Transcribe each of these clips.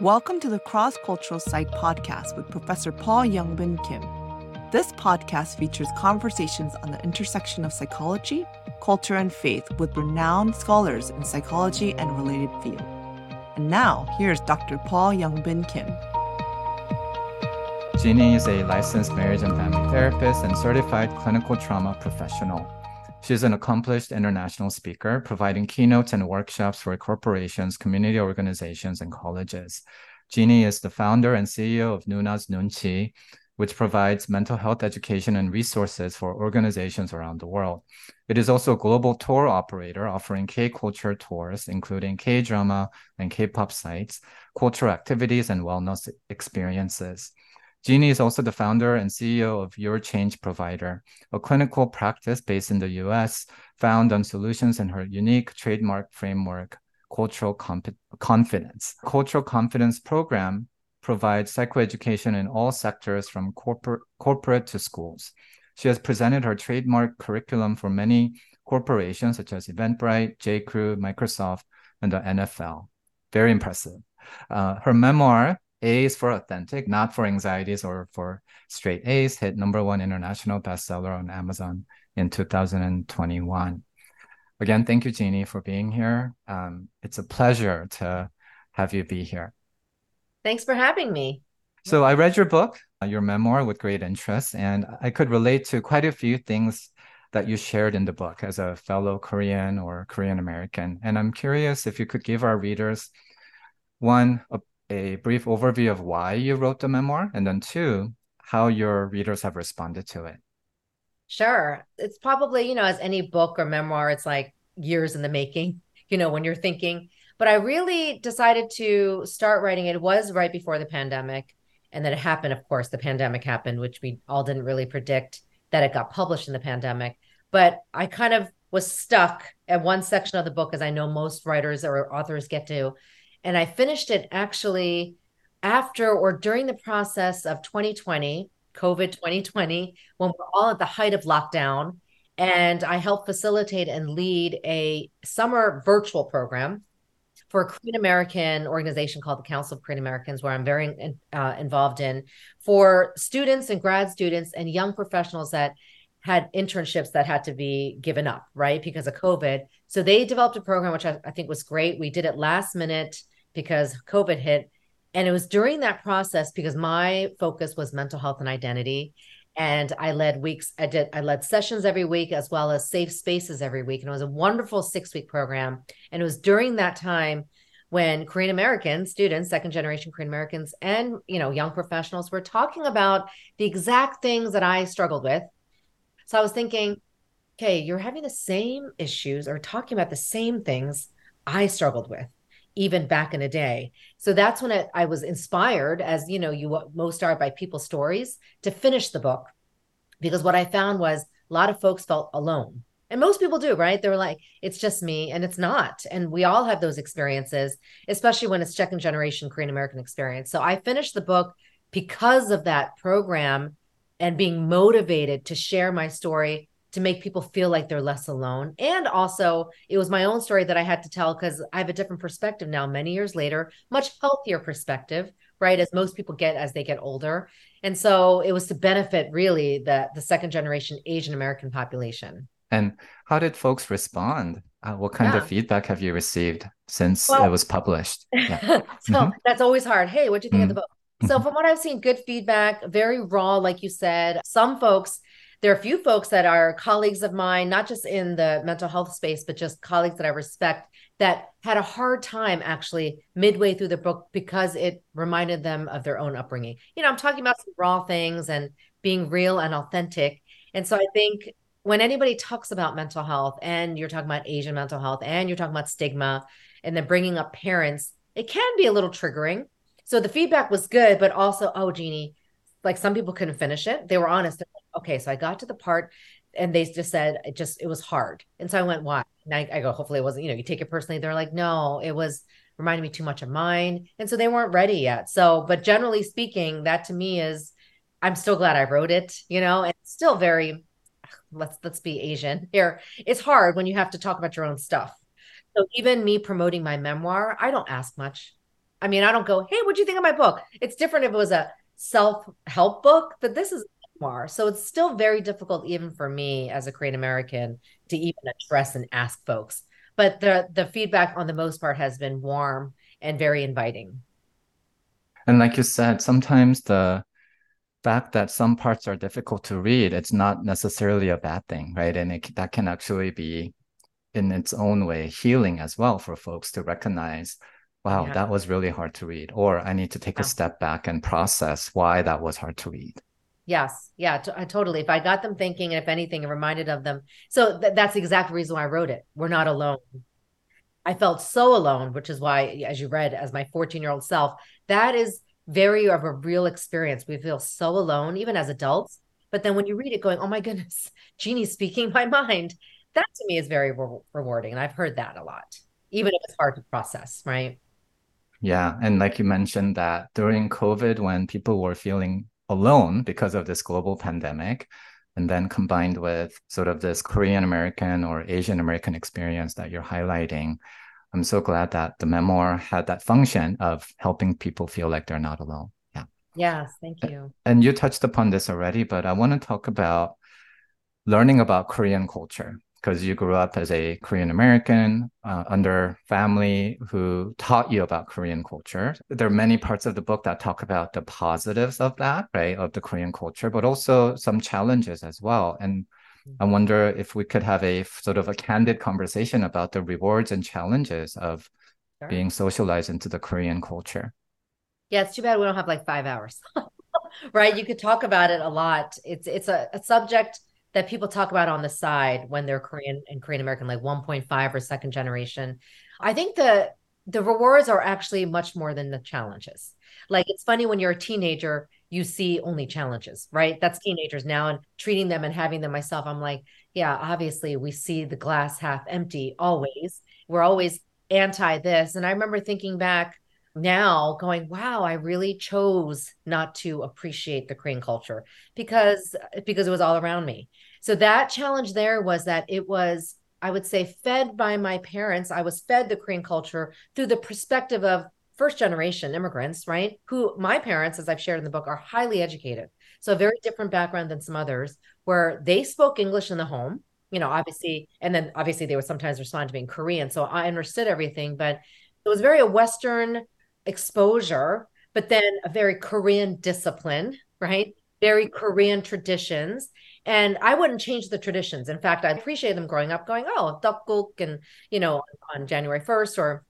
Welcome to the Cross Cultural Psych podcast with Professor Paul Youngbin Kim. This podcast features conversations on the intersection of psychology, culture, and faith with renowned scholars in psychology and related fields. And now, here's Dr. Paul Youngbin Kim. Jeanie is a licensed marriage and family therapist and certified clinical trauma professional. She's an accomplished international speaker, providing keynotes and workshops for corporations, community organizations, and colleges. Jeanie is the founder and CEO of Noona's Noonchi, which provides mental health education and resources for organizations around the world. It is also a global tour operator offering K culture tours, including K drama and K pop sites, cultural activities, and wellness experiences. Jeanie is also the founder and CEO of Your Change Provider, a clinical practice based in the US, found on solutions in her unique trademark framework, Cultural Comp- Confidence. Cultural Confidence program provides psychoeducation in all sectors from corporate, corporate to schools. She has presented her trademark curriculum for many corporations such as Eventbrite, J.Crew, Microsoft, and the NFL. Very impressive. Uh, her memoir, a is for authentic, not for anxieties or for straight A's, hit number one international bestseller on Amazon in 2021. Again, thank you, Jeanie, for being here. Um, it's a pleasure to have you be here. Thanks for having me. So, I read your book, uh, your memoir, with great interest, and I could relate to quite a few things that you shared in the book as a fellow Korean or Korean American. And I'm curious if you could give our readers one, a a brief overview of why you wrote the memoir, and then two, how your readers have responded to it. Sure. It's probably, you know, as any book or memoir, it's like years in the making, you know, when you're thinking. But I really decided to start writing it. was right before the pandemic. And then it happened, of course, the pandemic happened, which we all didn't really predict that it got published in the pandemic. But I kind of was stuck at one section of the book, as I know most writers or authors get to, and I finished it actually after or during the process of 2020, COVID 2020, when we're all at the height of lockdown. And I helped facilitate and lead a summer virtual program for a Korean American organization called the Council of Korean Americans, where I'm very uh, involved in for students and grad students and young professionals that had internships that had to be given up, right, because of COVID. So they developed a program, which I, I think was great. We did it last minute because COVID hit. And it was during that process because my focus was mental health and identity. And I led weeks, I did, I led sessions every week as well as safe spaces every week. And it was a wonderful six week program. And it was during that time when Korean American students, second generation Korean Americans, and you know, young professionals were talking about the exact things that I struggled with. So I was thinking, okay, you're having the same issues or talking about the same things I struggled with even back in the day. So that's when it, I was inspired, as you know, you most are by people's stories, to finish the book. Because what I found was a lot of folks felt alone. And most people do, right? They were like, it's just me. And it's not. And we all have those experiences, especially when it's second generation Korean American experience. So I finished the book because of that program and being motivated to share my story to make people feel like they're less alone. And also, it was my own story that I had to tell because I have a different perspective now, many years later, much healthier perspective, right? As most people get as they get older. And so it was to benefit really the, the second generation Asian American population. And how did folks respond? Uh, what kind yeah. of feedback have you received since well, it was published? Yeah. so mm-hmm. that's always hard. Hey, what do you think mm-hmm. of the book? So, mm-hmm. from what I've seen, good feedback, very raw, like you said. Some folks there are a few folks that are colleagues of mine, not just in the mental health space, but just colleagues that I respect that had a hard time actually midway through the book because it reminded them of their own upbringing. You know, I'm talking about some raw things and being real and authentic. And so I think when anybody talks about mental health and you're talking about Asian mental health and you're talking about stigma and then bringing up parents, it can be a little triggering. So the feedback was good, but also, oh, Jeanie, like some people couldn't finish it. They were honest. Like, okay, so I got to the part and they just said it just it was hard. And so I went, why? And I, I go, hopefully it wasn't, you know, you take it personally. They're like, no, it was reminding me too much of mine. And so they weren't ready yet. So, but generally speaking, that to me is I'm still glad I wrote it, you know, and still very let's let's be Asian here. It's hard when you have to talk about your own stuff. So even me promoting my memoir, I don't ask much. I mean, I don't go, hey, what'd you think of my book? It's different if it was a self help book, but this is memoir. So it's still very difficult, even for me as a Korean American, to even address and ask folks. But the the feedback on the most part has been warm and very inviting. And like you said, sometimes the fact that some parts are difficult to read, it's not necessarily a bad thing, right? And it, that can actually be in its own way healing as well for folks to recognize wow yeah. that was really hard to read or i need to take yeah. a step back and process why that was hard to read yes yeah t- totally if i got them thinking and if anything it reminded of them so th- that's the exact reason why i wrote it we're not alone i felt so alone which is why as you read as my 14 year old self that is very of a real experience. We feel so alone, even as adults. But then when you read it, going, "Oh my goodness, Jeanie's speaking my mind," that to me is very re- rewarding, and I've heard that a lot, even if it's hard to process, right? Yeah, and like you mentioned that during COVID, when people were feeling alone because of this global pandemic, and then combined with sort of this Korean American or Asian American experience that you're highlighting, I'm so glad that the memoir had that function of helping people feel like they're not alone. Yeah. Yes, thank you. And you touched upon this already, but I want to talk about learning about Korean culture because you grew up as a Korean American uh, under family who taught you about Korean culture. There are many parts of the book that talk about the positives of that, right, of the Korean culture, but also some challenges as well. And I wonder if we could have a sort of a candid conversation about the rewards and challenges of sure. being socialized into the Korean culture. Yeah, it's too bad we don't have like five hours. right? You could talk about it a lot. It's it's a, a subject that people talk about on the side when they're mm-hmm. Korean and Korean American, like 1.5 or second generation. I think the the rewards are actually much more than the challenges. Like it's funny when you're a teenager, you see only challenges, right? That's teenagers now and treating them and having them myself. I'm like, yeah, obviously we see the glass half empty always. We're always anti this. And I remember thinking back now going, wow, I really chose not to appreciate the Korean culture because because it was all around me. So that challenge there was that it was I would say fed by my parents. I was fed the Korean culture through the perspective of first generation immigrants, right? Who my parents, as I've shared in the book, are highly educated. So a very different background than some others where they spoke English in the home, you know, obviously, and then obviously they would sometimes respond to me in Korean. So I understood everything, but it was very a Western exposure, but then a very Korean discipline, right? Very Korean traditions. And I wouldn't change the traditions. In fact, I appreciate them growing up, going, oh, tteokguk and, you know, on January 1st or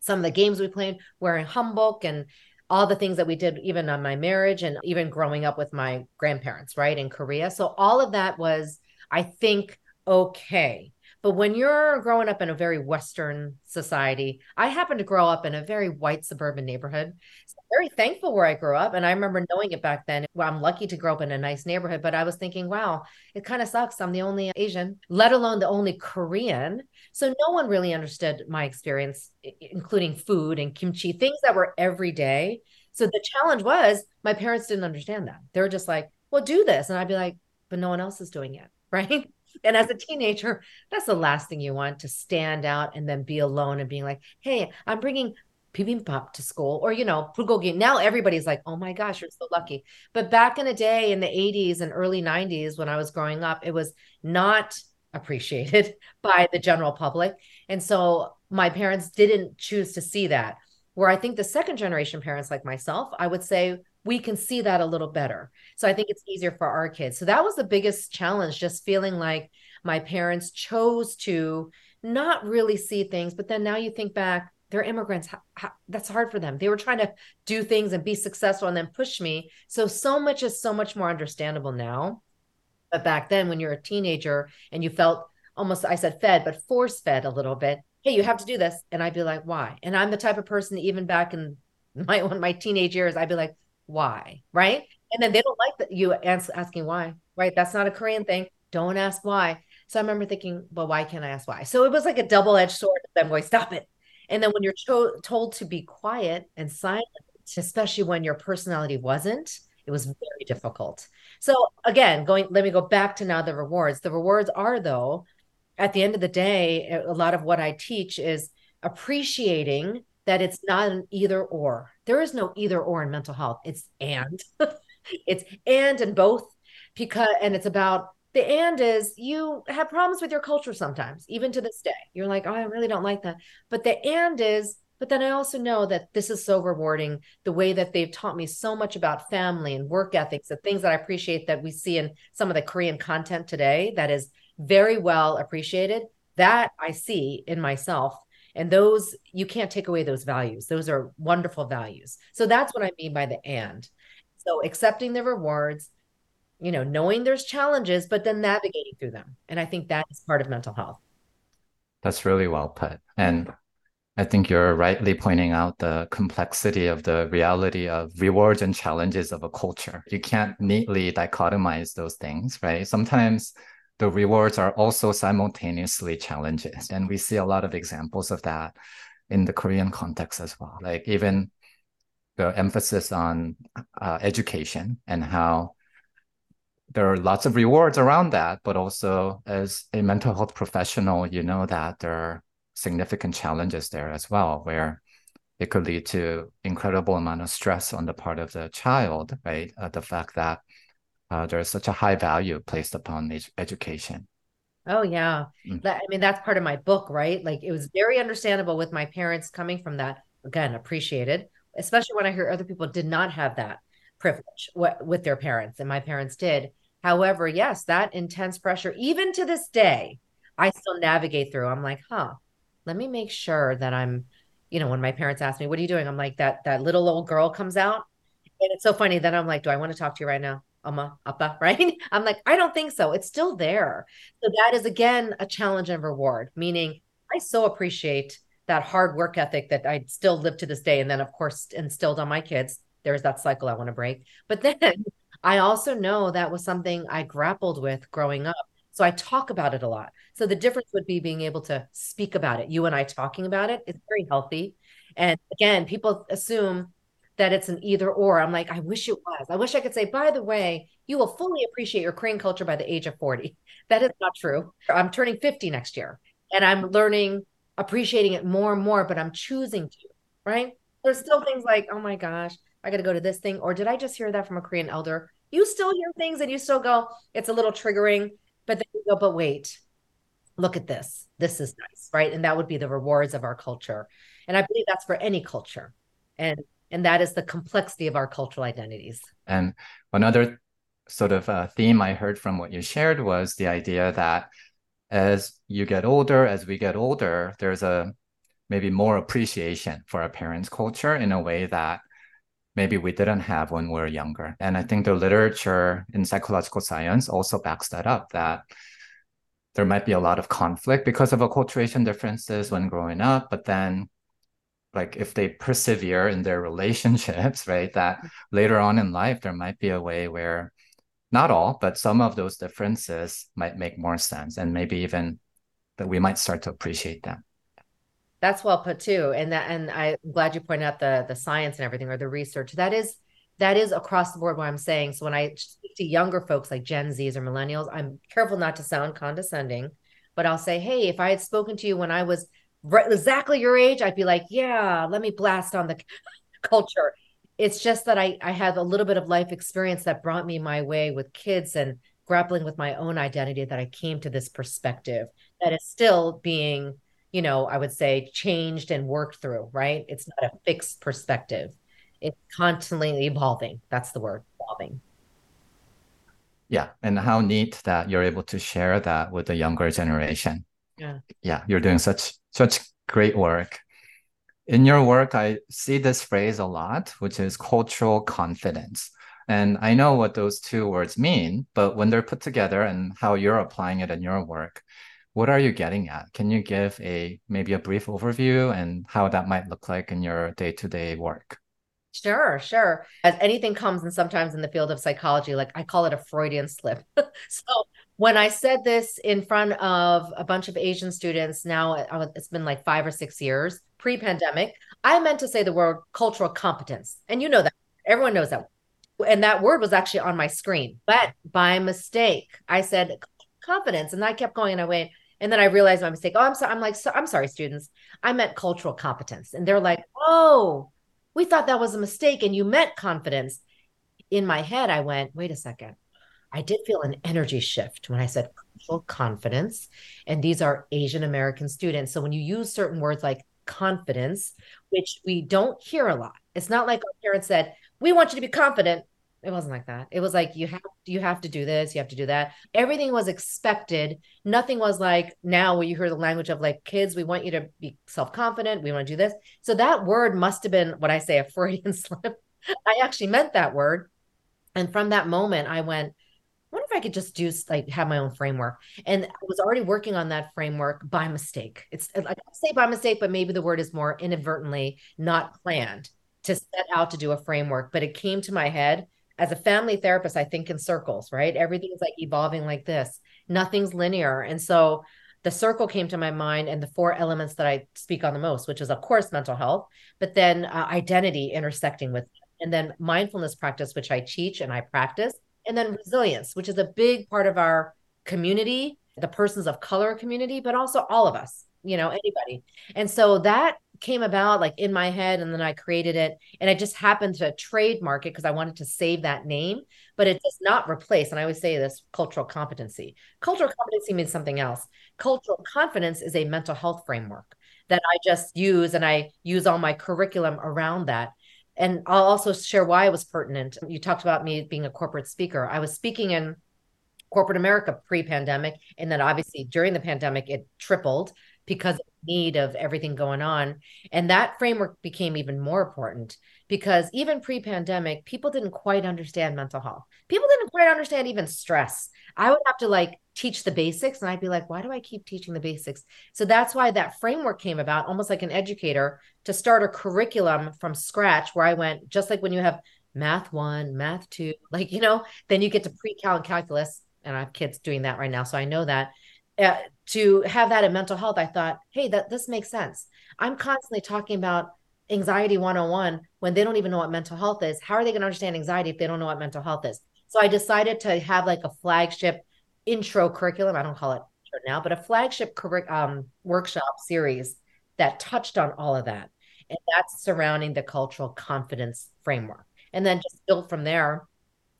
some of the games we played were in hanbok and all the things that we did even on my marriage and even growing up with my grandparents right in korea so all of that was i think okay but when you're growing up in a very Western society, I happen to grow up in a very white suburban neighborhood. So very thankful where I grew up. And I remember knowing it back then. Well, I'm lucky to grow up in a nice neighborhood, but I was thinking, wow, it kind of sucks. I'm the only Asian, let alone the only Korean. So no one really understood my experience, including food and kimchi, things that were every day. So the challenge was my parents didn't understand that. They were just like, well, do this. And I'd be like, but no one else is doing it. Right. And as a teenager, that's the last thing you want to stand out and then be alone and being like, hey, I'm bringing bibimbap to school or, you know, bulgogi. Now everybody's like, oh my gosh, you're so lucky. But back in the day in the 80s and early 90s when I was growing up, it was not appreciated by the general public. And so my parents didn't choose to see that. Where I think the second generation parents like myself, I would say we can see that a little better. So I think it's easier for our kids. So that was the biggest challenge, just feeling like my parents chose to not really see things. But then now you think back, they're immigrants. That's hard for them. They were trying to do things and be successful and then push me. So, so much is so much more understandable now. But back then, when you're a teenager and you felt almost, I said fed, but force fed a little bit, hey, you have to do this. And I'd be like, why? And I'm the type of person, even back in my, my teenage years, I'd be like, why, right? And then they don't like that you ask, asking why, right? That's not a Korean thing. Don't ask why. So I remember thinking, well, why can't I ask why? So it was like a double edged sword. I'm going, stop it. And then when you're cho- told to be quiet and silent, especially when your personality wasn't, it was very difficult. So again, going, let me go back to now the rewards. The rewards are, though, at the end of the day, a lot of what I teach is appreciating that it's not an either or. There is no either or in mental health. It's and. it's and and both because and it's about the and is you have problems with your culture sometimes, even to this day. You're like, oh, I really don't like that. But the and is, but then I also know that this is so rewarding. The way that they've taught me so much about family and work ethics, the things that I appreciate that we see in some of the Korean content today that is very well appreciated. That I see in myself. And those, you can't take away those values. Those are wonderful values. So that's what I mean by the and. So accepting the rewards, you know, knowing there's challenges, but then navigating through them. And I think that is part of mental health. That's really well put. And I think you're rightly pointing out the complexity of the reality of rewards and challenges of a culture. You can't neatly dichotomize those things, right? Sometimes the rewards are also simultaneously challenges. And we see a lot of examples of that in the Korean context as well. Like even the emphasis on uh, education and how there are lots of rewards around that, but also as a mental health professional, you know that there are significant challenges there as well, where it could lead to incredible amount of stress on the part of the child, right? Uh, the fact that uh, there's such a high value placed upon ed- education. Oh yeah, mm. that, I mean that's part of my book, right? Like it was very understandable with my parents coming from that. Again, appreciated, especially when I hear other people did not have that privilege with their parents, and my parents did. However, yes, that intense pressure, even to this day, I still navigate through. I'm like, huh, let me make sure that I'm, you know, when my parents ask me, what are you doing? I'm like, that that little old girl comes out. And it's so funny that I'm like, do I want to talk to you right now? Amma, Appa, right? I'm like, I don't think so. It's still there. So that is again a challenge and reward, meaning I so appreciate that hard work ethic that I still live to this day. And then, of course, instilled on my kids. There's that cycle I want to break. But then I also know that was something I grappled with growing up. So I talk about it a lot. So the difference would be being able to speak about it. You and I talking about it is very healthy. And again, people assume that it's an either or. I'm like, I wish it mm-hmm. was. I wish I could say, by the way, you will fully appreciate your Korean culture by the age of 40. That is not true. I'm turning 50 next year and I'm mm-hmm. learning, appreciating it more and more, but I'm choosing to, right? There's still things like, oh my gosh, I got to go to this thing. Or did I just hear that from a Korean elder? you still hear things and you still go, it's a little triggering, but then you go, but wait, look at this. This is nice, right? And that would be the rewards of our culture. And I believe that's for any culture. And and that is the complexity of our cultural identities. And another sort of uh, theme I heard from what you shared was the idea that as you get older, as we get older, there's a maybe more appreciation for our parents' culture in a way that maybe we didn't have when we were younger. And I think the literature in psychological science also backs that up that there might be a lot of conflict because of acculturation differences when growing up, but then like if they persevere in their relationships, right, that mm-hmm. later on in life there might be a way where not all, but some of those differences might make more sense and maybe even that we might start to appreciate them. That's well put too. And that and I'm glad you pointed out the the science and everything or the research. That is that is across the board what I'm saying. So when I speak to younger folks like Gen Zs or millennials, I'm careful not to sound condescending, but I'll say, hey, if I had spoken to you when I was right, exactly your age, I'd be like, yeah, let me blast on the culture. It's just that I I have a little bit of life experience that brought me my way with kids and grappling with my own identity that I came to this perspective that is still being you know, I would say changed and worked through, right? It's not a fixed perspective. It's constantly evolving. That's the word, evolving. Yeah. And how neat that you're able to share that with the younger generation. Yeah. Yeah. You're doing such such great work. In your work, I see this phrase a lot, which is cultural confidence. And I know what those two words mean, but when they're put together and how you're applying it in your work, what are you getting at? Can you give a maybe a brief overview and how that might look like in your day-to-day work? Sure, sure. As anything comes, and sometimes in the field of psychology, like I call it a Freudian slip. so when I said this in front of a bunch of Asian students, now uh, it's been like five or six years pre pandemic, I meant to say the word cultural competence. And you know that. Everyone knows that. And that word was actually on my screen. But by mistake, I said confidence. And I kept going and I went, And then I realized my mistake. Oh, I'm sorry. I'm like, so, I'm sorry, students. I meant cultural competence. And they're like, oh, we thought that was a mistake and you meant confidence. In my head, I went, wait a second. I did feel an energy shift when I said cultural confidence. And these are Asian American students. So when you use certain words like confidence, which we don't hear a lot, it's not like our parents said, we want you to be confident. It wasn't like that. It was like you have you have to do this, you have to do that. Everything was expected. Nothing was like now where you hear the language of like kids, we want you to be self-confident, we want to do this. So that word must have been what I say a Freudian slip. I actually meant that word. And from that moment I went, what if I could just do like have my own framework? And I was already working on that framework by mistake. It's like I say by mistake, but maybe the word is more inadvertently not planned to set out to do a framework. But it came to my head as a family therapist, I think in circles, right? Everything's like evolving like this. Nothing's linear. And so the circle came to my mind and the four elements that I speak on the most, which is of course mental health, but then uh, identity intersecting with, and then mindfulness practice, which I teach and I practice, and then resilience, which is a big part of our community, the persons of color community, but also all of us, you know, anybody. And so that came about like in my head and then I created it and I just happened to trademark it because I wanted to save that name, but it does not replace. And I always say this cultural competency. Cultural competency means something else. Cultural confidence is a mental health framework that I just use and I use all my curriculum around that. And I'll also share why it was pertinent. You talked about me being a corporate speaker. I was speaking in corporate America pre pandemic. And then obviously during the pandemic, it tripled because need of everything going on. And that framework became even more important because even pre pandemic, people didn't quite understand mental health. People didn't quite understand even stress. I would have to like teach the basics and I'd be like, why do I keep teaching the basics? So that's why that framework came about, almost like an educator to start a curriculum from scratch where I went, just like when you have math one, math two, like, you know, then you get to pre cal and calculus. And I have kids doing that right now. So I know that uh, to have that in mental health, I thought, hey, that this makes sense. I'm constantly talking about anxiety 101 when they don't even know what mental health is. How are they going to understand anxiety if they don't know what mental health is? So I decided to have like a flagship intro curriculum. I don't call it now, but a flagship um, workshop series that touched on all of that. And that's surrounding the cultural confidence framework. And then just built from there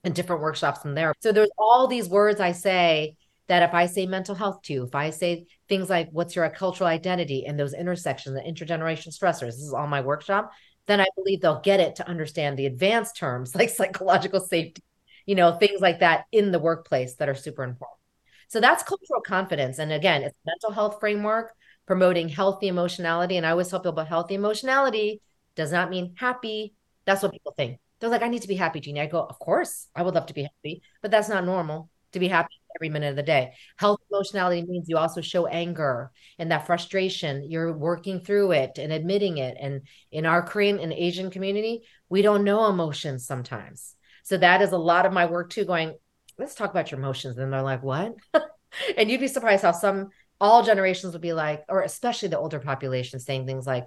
and different workshops from there. So there's all these words I say that if I say mental health to you, if I say things like what's your cultural identity and those intersections, the intergenerational stressors, this is all my workshop, then I believe they'll get it to understand the advanced terms like psychological safety, you know, things like that in the workplace that are super important. So that's cultural confidence. And again, it's mental health framework promoting healthy emotionality. And I always tell people healthy emotionality does not mean happy. That's what people think. They're like, I need to be happy, Jeanie. I go, of course, I would love to be happy, but that's not normal to be happy every minute of the day. Health emotionality means you also show anger and that frustration. You're working through it and admitting it. And in our Korean and Asian community, we don't know emotions sometimes. So that is a lot of my work too, going, let's talk about your emotions. And they're like, what? and you'd be surprised how some all generations would be like, or especially the older population saying things like,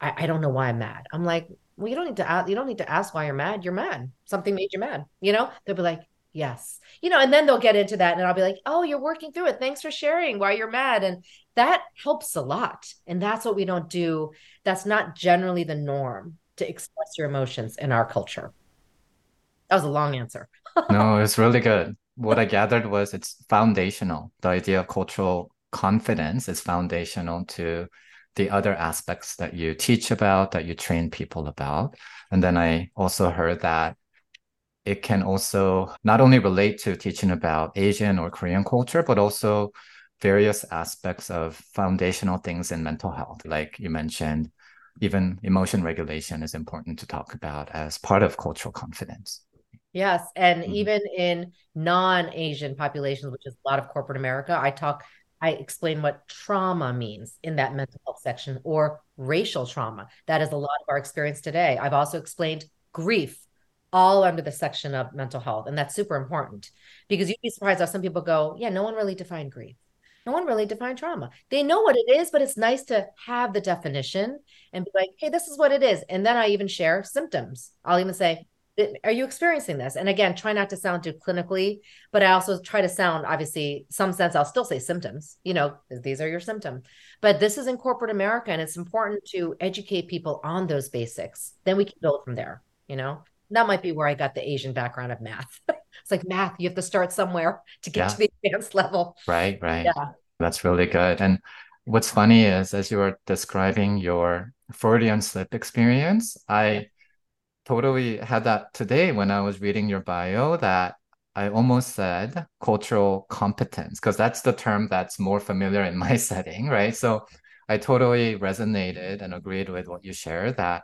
I, I don't know why I'm mad. I'm like, well, you don't need to ask, you don't need to ask why you're mad. You're mad. Something made you mad. You know, they'll be like, Yes. You know, and then they'll get into that and I'll be like, oh, you're working through it. Thanks for sharing why you're mad. And that helps a lot. And that's what we don't do. That's not generally the norm to express your emotions in our culture. That was a long answer. no, it's really good. What I gathered was it's foundational. The idea of cultural confidence is foundational to the other aspects that you teach about, that you train people about. And then I also heard that it can also not only relate to teaching about Asian or Korean culture, but also various aspects of foundational things in mental health. Like you mentioned, even emotion regulation is important to talk about as part of cultural confidence. Yes. And mm-hmm. even in non Asian populations, which is a lot of corporate America, I talk, I explain what trauma means in that mental health section or racial trauma. That is a lot of our experience today. I've also explained grief all under the section of mental health. And that's super important because you'd be surprised how some people go, yeah, no one really defined grief. No one really defined trauma. They know what it is, but it's nice to have the definition and be like, hey, this is what it is. And then I even share symptoms. I'll even say, are you experiencing this? And again, try not to sound too clinically, but I also try to sound obviously some sense. I'll still say symptoms, you know, these are your symptoms. But this is in corporate America, and it's important to educate people on those basics. Then we can build from there, you know. That might be where I got the Asian background of math. it's like math, you have to start somewhere to get yeah. to the advanced level. Right, right. Yeah. That's really good. And what's funny is as you were describing your Freudian slip experience, I totally had that today when I was reading your bio that I almost said cultural competence because that's the term that's more familiar in my setting, right? So I totally resonated and agreed with what you shared that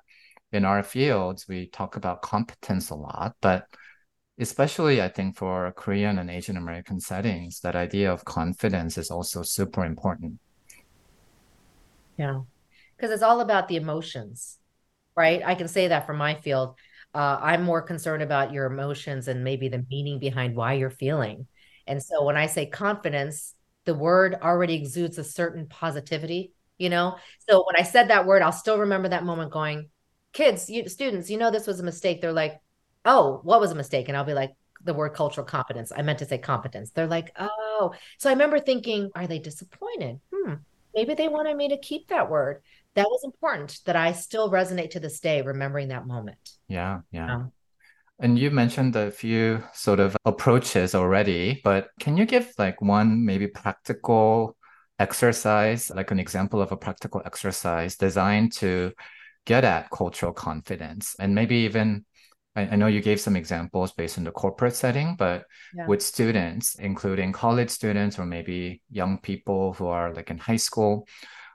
in our fields we talk about competence a lot, but especially I think for Korean and Asian American settings, that idea of confidence is also super important. Yeah. Because it's all about the emotions right? I can say that from my field. Uh, I'm more concerned about your emotions and maybe the meaning behind why you're feeling. And so when I say confidence, the word already exudes a certain positivity, you know? So when I said that word, I'll still remember that moment going, kids, you, students, you know, this was a mistake. They're like, oh, what was a mistake? And I'll be like, the word cultural competence. I meant to say competence. They're like, oh. So I remember thinking, are they disappointed? Hmm, maybe they wanted me to keep that word that was important that I still resonate to this day, remembering that moment. Yeah, yeah. Um, and you mentioned a few sort of approaches already, but can you give like one maybe practical exercise, like an example of a practical exercise designed to get at cultural confidence. And maybe even I, know you gave some examples based on the corporate setting, but yeah. with students, including college students or maybe young people who are like in high school,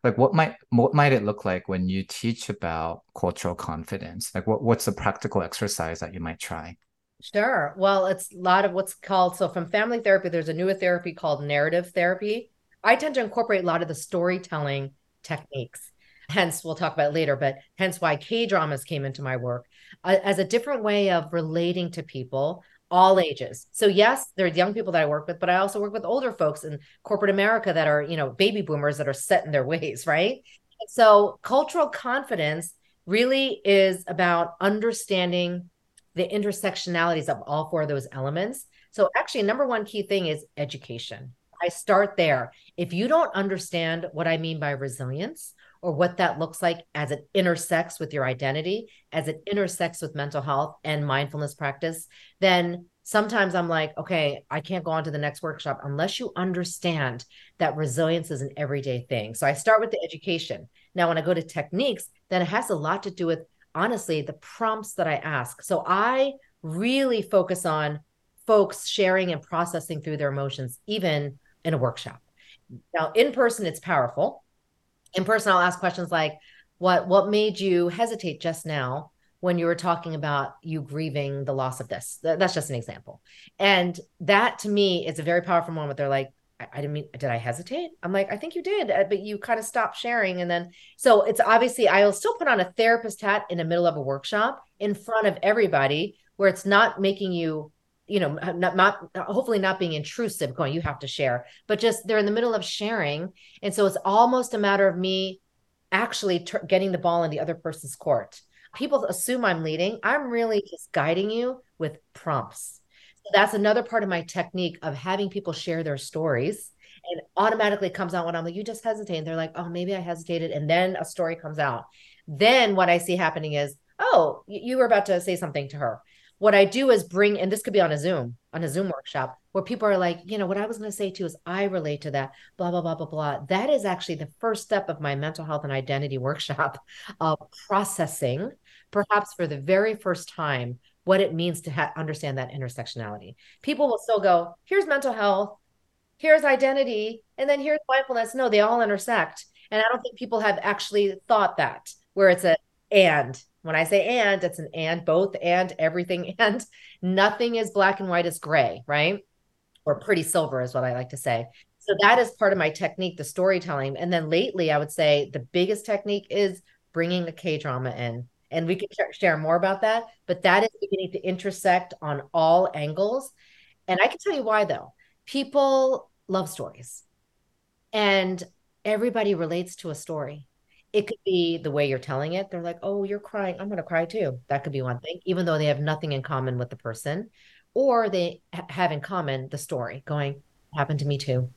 like what might what might it look like when you teach about cultural confidence? Like what, what's the practical exercise that you might try? Sure. Well it's a lot of what's called so from family therapy there's a newer therapy called narrative therapy. I tend to incorporate a lot of the storytelling techniques hence we'll talk about later but hence why k dramas came into my work uh, as a different way of relating to people all ages. So yes, there are young people that I work with, but I also work with older folks in corporate America that are, you know, baby boomers that are set in their ways, right? so cultural confidence really is about understanding the intersectionalities of all four of those elements. So actually number one key thing is education. I start there. If you don't understand what I mean by resilience or what that looks like as it intersects with your identity, as it intersects with mental health and mindfulness practice, then sometimes I'm like, okay, I can't go on to the next workshop unless you understand that resilience is an everyday thing. So I start with the education. Now, when I go to techniques, then it has a lot to do with honestly the prompts that I ask. So I really focus on folks sharing and processing through their emotions, even in a workshop. Now, in person, it's powerful in person, I'll ask questions like, what what made you hesitate just now when you were talking about you grieving the loss of this? That's just an example. And that to me is a very powerful moment. They're like, I, I didn't mean, did I hesitate? I'm like, I think you did, uh, but you kind of stopped sharing. And then, so it's obviously, I'll still put on a therapist hat in the middle of a workshop in front of everybody where it's not making you you know not, not hopefully not being intrusive going you have to share but just they're in the middle of sharing and so it's almost a matter of me actually getting the ball in the other person's court. People assume i'm leading. I'm really just guiding you with prompts. So that's another part of my technique of having people share their stories and automatically comes out when i'm like you just hesitate and they're like oh maybe i hesitated and then a story comes out. Then what i see happening is oh you were about to say something to her what I do is bring, and this could be on a Zoom, on a Zoom workshop, where people are like, you know, what I was going to say too is I relate to that, blah, blah, blah, blah, blah. That is actually the first step of my mental health and identity workshop of processing, perhaps for the very first time, what it means to ha- understand that intersectionality. People will still go, here's mental health, here's identity, and then here's mindfulness. No, they all intersect. And I don't think people have actually thought that, where it's a and when I say and, it's an and, both and, everything and. Nothing is black and white, is gray, right? Or pretty silver is what I like to say. So that is part of my technique, the storytelling. And then lately, I would say the biggest technique is bringing a K drama in. And we can share more about that, but that is beginning to intersect on all angles. And I can tell you why, though. People love stories, and everybody relates to a story it could be the way you're telling it. They're like, oh, you're crying. I'm going to cry too. That could be one thing, even though they have nothing in common with the person. Or they ha- have in common the story going, happened to me too.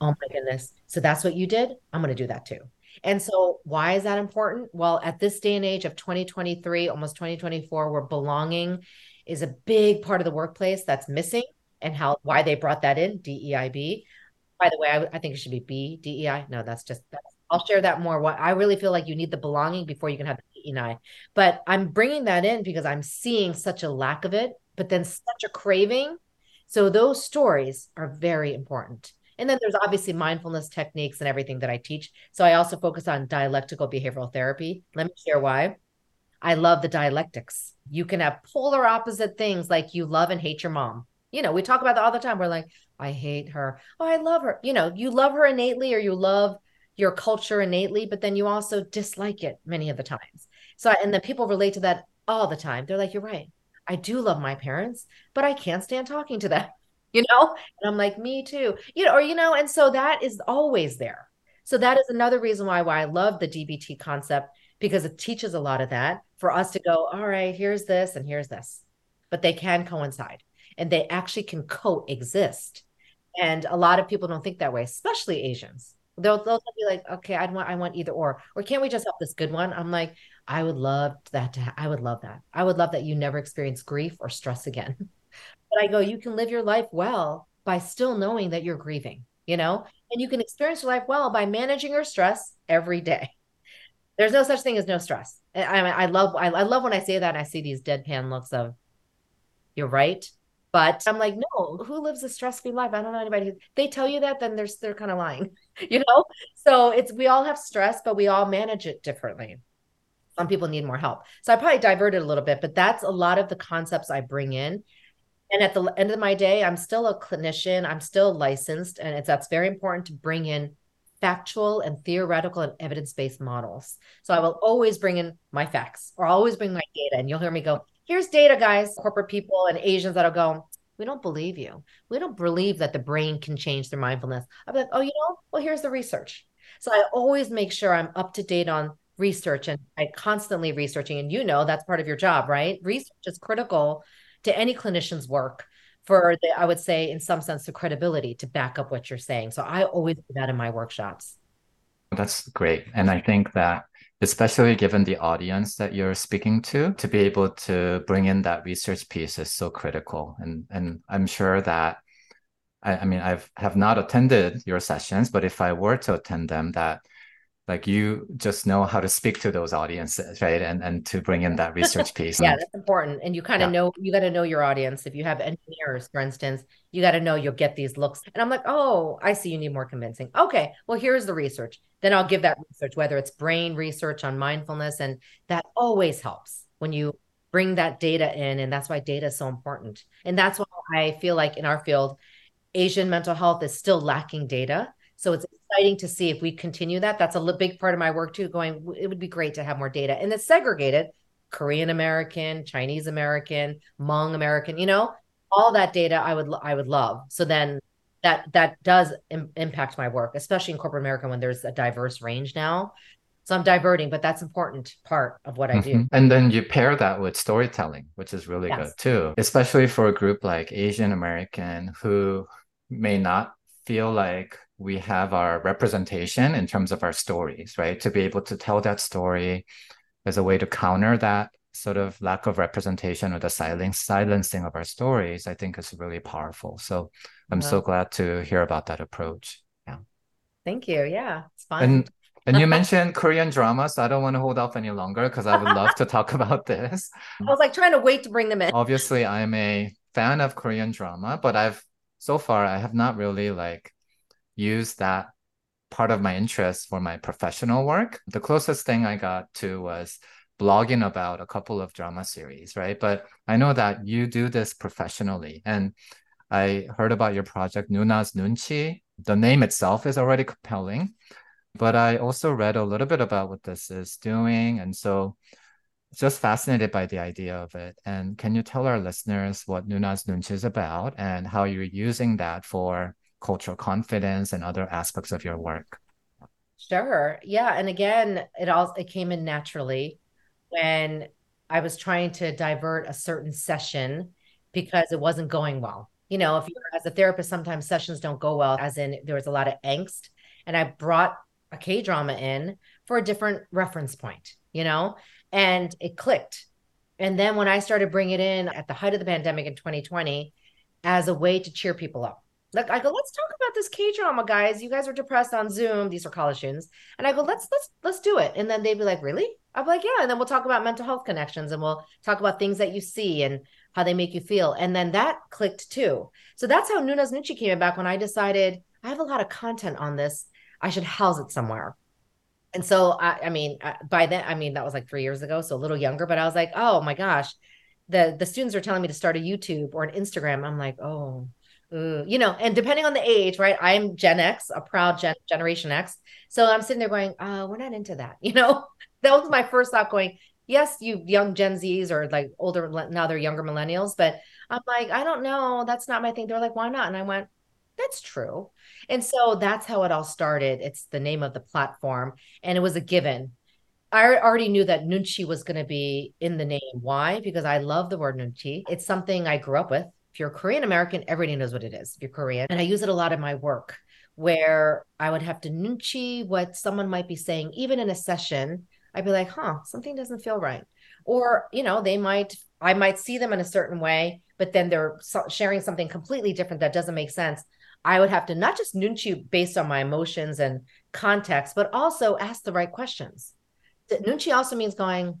Oh my goodness. So that's what you did? I'm going to do that too. And so, why is that important? Well, at this day and age of 2023, almost 2024, where belonging is a big part of the workplace that's missing, and how why they brought that in DEIB. By the way, I, I think it should be B DEI. No, that's just that's I'll share that more. What I really feel like you need the belonging before you can have the DEI. But I'm bringing that in because I'm seeing such a lack of it, but then such a craving. So those stories are very important. And then there's obviously mindfulness techniques and everything that I teach. So I also focus on dialectical behavioral therapy. Let me share why. I love the dialectics. You can have polar opposite things like you love and hate your mom. You know, we talk about that all the time. We're like, I hate her. Oh, I love her. You know, you love her innately or you love your culture innately, but then you also dislike it many of the times. So, and then people relate to that all the time. They're like, you're right. I do love my parents, but I can't stand talking to them, you know? And I'm like, me too, you know, or, you know, and so that is always there. So that is another reason why, why I love the DBT concept because it teaches a lot of that for us to go, all right, here's this and here's this, but they can coincide and they actually can coexist. And a lot of people don't think that way, especially Asians they'll they'll be like, okay, I want I want either or, or can't we just have this good one? I'm like, I would love that to ha- I would love that. I would love that you never experience grief or stress again. but I go, you can live your life well by still knowing that you're grieving, you know, and you can experience your life well by managing your stress every day. There's no such thing as no stress. I, I, I love I, I love when I say that and I see these deadpan looks of, you're right. But I'm like, no, who lives a stress-free life? I don't know anybody. Who, they tell you that, then they're they're kind of lying, you know. So it's we all have stress, but we all manage it differently. Some people need more help. So I probably diverted a little bit, but that's a lot of the concepts I bring in. And at the end of my day, I'm still a clinician. I'm still licensed, and it's that's very important to bring in factual and theoretical and evidence-based models. So I will always bring in my facts or always bring my data, and you'll hear me go, here's data, guys, corporate people and Asians that'll go, we don't believe you. We don't believe that the brain can change their mindfulness. I'll be like, oh, you know, well, here's the research. So I always make sure I'm up to date on research and I constantly researching. And you know, that's part of your job, right? Research is critical to any clinician's work for the, I would say, in some sense, the credibility to back up what you're saying. So I always do that in my workshops. That's great. And I think that especially given the audience that you're speaking to, to be able to bring in that research piece is so critical. And and I'm sure that I, I mean I've have not attended your sessions, but if I were to attend them, that like you just know how to speak to those audiences right? And and to bring in that research piece yeah that's important. And you kind of yeah. know you got to know your audience. If you have engineers for instance you got to know you'll get these looks. And i'm like oh i see you need more convincing. Okay well here's the research. Then i'll give that research whether it's brain research on mindfulness and that always helps when you bring that data in and that's why data is so important. And that's why i feel like in our field asian mental health is still lacking data. So it's exciting to see if we continue that. That's a big part of my work too. Going, it would be great to have more data, and it's segregated: Korean American, Chinese American, Hmong American. You know, all that data I would I would love. So then that that does Im- impact my work, especially in corporate America when there's a diverse range now. So I'm diverting, but that's important part of what I do. Mm-hmm. And then you pair that with storytelling, which is really yes. good too, especially for a group like Asian American who may not feel like we have our representation in terms of our stories, right? To be able to tell that story as a way to counter that sort of lack of representation or the silence silencing of our stories, I think is really powerful. So I'm so glad to hear about that approach. Yeah. Thank you. Yeah, it's fun. And and you mentioned Korean drama, so I don't want to hold off any longer because I would love to talk about this. I was like trying to wait to bring them in. Obviously, I'm a fan of Korean drama, but I've so far I have not really like used that part of my interest for my professional work. The closest thing I got to was blogging about a couple of drama series, right? But I know that you do this professionally. And I heard about your project, Noona's Noonchi. The name itself is already compelling, but I also read a little bit about what this is doing. And so just fascinated by the idea of it. And can you tell our listeners what Noona's Noonchi is about and how you're using that for cultural confidence and other aspects of your work? Sure. Yeah. And again, it all it came in naturally when I was trying to divert a certain session because it wasn't going well. You know, if you're as a therapist, sometimes sessions don't go well, as in there was a lot of angst. And I brought a K drama in for a different reference point, you know, and it clicked. And then when I started bringing it in at the height of the pandemic in 2020 as a way to cheer people up, like I go, let's talk about this K drama, guys. You guys are depressed on Zoom. These are college students, and I go, let's let's let's do it. And then they'd be like, really? I'm like, yeah. And then we'll talk about mental health connections, and we'll talk about things that you see and how they make you feel. And then that clicked too. So that's how Noona's Noonchi came back when I decided I have a lot of content on this. I should house it somewhere. And so I, I mean, uh, by then, I mean that was like three years ago, so a little younger. But I was like, oh my gosh, the the students are telling me to start a YouTube or an Instagram. I'm like, oh Ooh, you know, and depending on the age, right? I'm Gen X, a proud Gen Generation X. So I'm sitting there going, uh, we're not into that. You know, that was my first thought going, yes, you young Gen Zs or like older, now they're younger millennials, but I'm like, I don't know. That's not my thing. They're like, why not? And I went, that's true. And so that's how it all started. It's the name of the platform, and it was a given. I already knew that Nunchi was going to be in the name. Why? Because I love the word Nunchi. It's something I grew up with. If you're Korean American, everybody knows what it is. If you're Korean, and I use it a lot in my work where I would have to nunchi what someone might be saying, even in a session. I'd be like, huh, something doesn't feel right. Or, you know, they might, I might see them in a certain way, but then they're sharing something completely different that doesn't make sense. I would have to not just nunchi based on my emotions and context, but also ask the right questions. Nunchi also means going,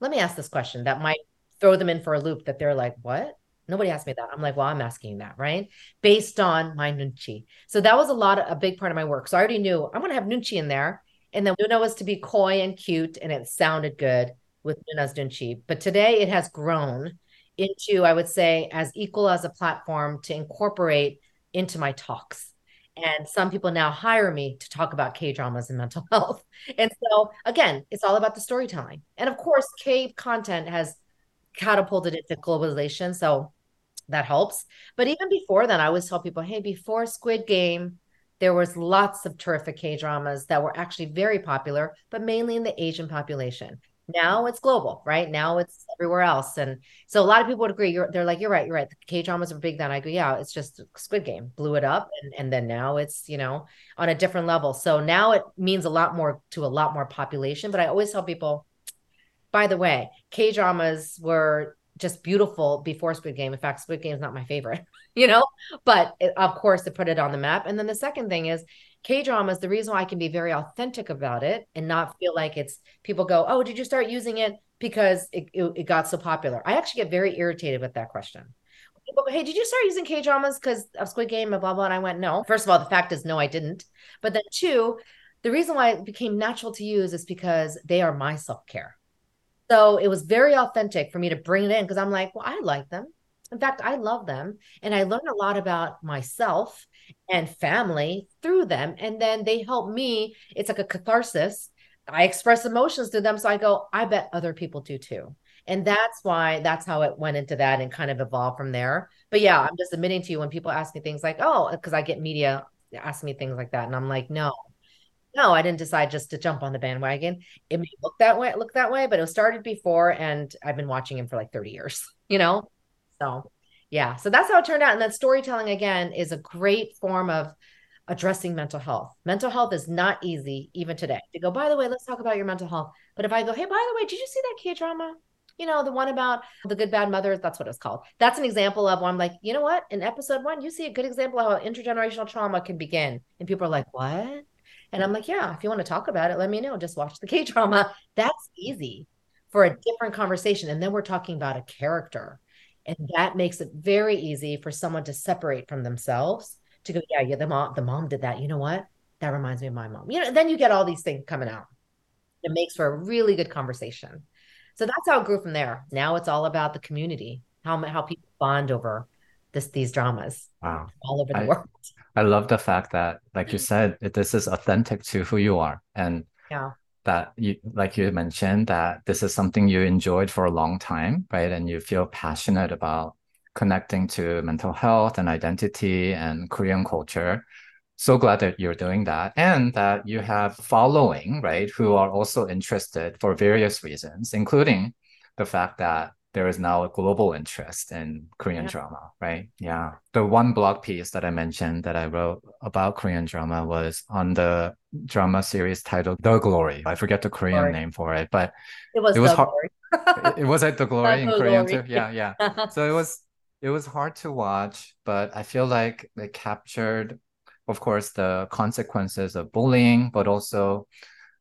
let me ask this question that might throw them in for a loop that they're like, what? Nobody asked me that. I'm like, well, I'm asking that, right? Based on my nunchi. So that was a lot of a big part of my work. So I already knew I'm going to have nunchi in there. And then Noona was to be coy and cute, and it sounded good with Noona's Noonchi. But today it has grown into, I would say, as equal as a platform to incorporate into my talks. And some people now hire me to talk about K dramas and mental health. And so, again, it's all about the storytelling. And of course, K content has catapulted into globalization. So that helps. But even before then, I always tell people, hey, before Squid Game, there was lots of terrific K dramas that were actually very popular, but mainly in the Asian population. Now it's global, right? Now it's everywhere else. And so a lot of people would agree. You're, they're like, you're right, you're right. The K dramas are big then. I go, yeah, it's just Squid Game blew it up. And, and then now it's, you know, on a different level. So now it means a lot more to a lot more population. But I always tell people, by the way, K dramas were just beautiful before Squid Game. In fact, Squid Game is not my favorite, you know, but it, of course, to put it on the map. And then the second thing is K dramas. The reason why I can be very authentic about it and not feel like it's people go, oh, did you start using it because it, it, it got so popular? I actually get very irritated with that question. Hey, did you start using K dramas because of Squid Game and blah, blah? And I went, no. First of all, the fact is, no, I didn't. But then two, the reason why it became natural to use is because they are my self care. So it was very authentic for me to bring it in because I'm like, well, I like them. In fact, I love them. And I learned a lot about myself and family through them. And then they help me. It's like a catharsis. I express emotions to them. So I go, I bet other people do too. And that's why that's how it went into that and kind of evolved from there. But yeah, I'm just admitting to you when people ask me things like, oh, because I get media asking me things like that. And I'm like, no, no, I didn't decide just to jump on the bandwagon. It may look that way, look that way, but it started before, and I've been watching him for like 30 years, you know? So yeah. So that's how it turned out. And that storytelling again is a great form of addressing mental health. Mental health is not easy even today. To go, by the way, let's talk about your mental health. But if I go, hey, by the way, did you see that K drama? You know, the one about the good bad mothers, that's what it's called. That's an example of one I'm like, you know what? In episode one, you see a good example of how intergenerational trauma can begin. And people are like, what? And I'm like, yeah, if you want to talk about it, let me know. Just watch the K drama. That's easy for a different conversation. And then we're talking about a character. And that makes it very easy for someone to separate from themselves to go, yeah, yeah, the mom, the mom did that. You know what? That reminds me of my mom. You know, then you get all these things coming out. It makes for a really good conversation. So that's how it grew from there. Now it's all about the community, how how people bond over this these dramas. Wow. All over the I, world. I love the fact that, like you mm-hmm. said, this is authentic to who you are, and yeah, that you, like you mentioned, that this is something you enjoyed for a long time, right? And you feel passionate about connecting to mental health and identity and Korean culture. so glad that you're doing that and that you have following, right, who are also interested for various reasons, including the fact that there is now a global interest in Korean yeah. drama, right? Yeah. The one blog piece that I mentioned that I wrote about Korean drama was on the drama series titled The Glory. I forget the Korean Glory. name for it, but it was, it was hard. it was like The Glory in Korean glory. too. Yeah, yeah. so it was it was hard to watch, but I feel like it captured, of course, the consequences of bullying, but also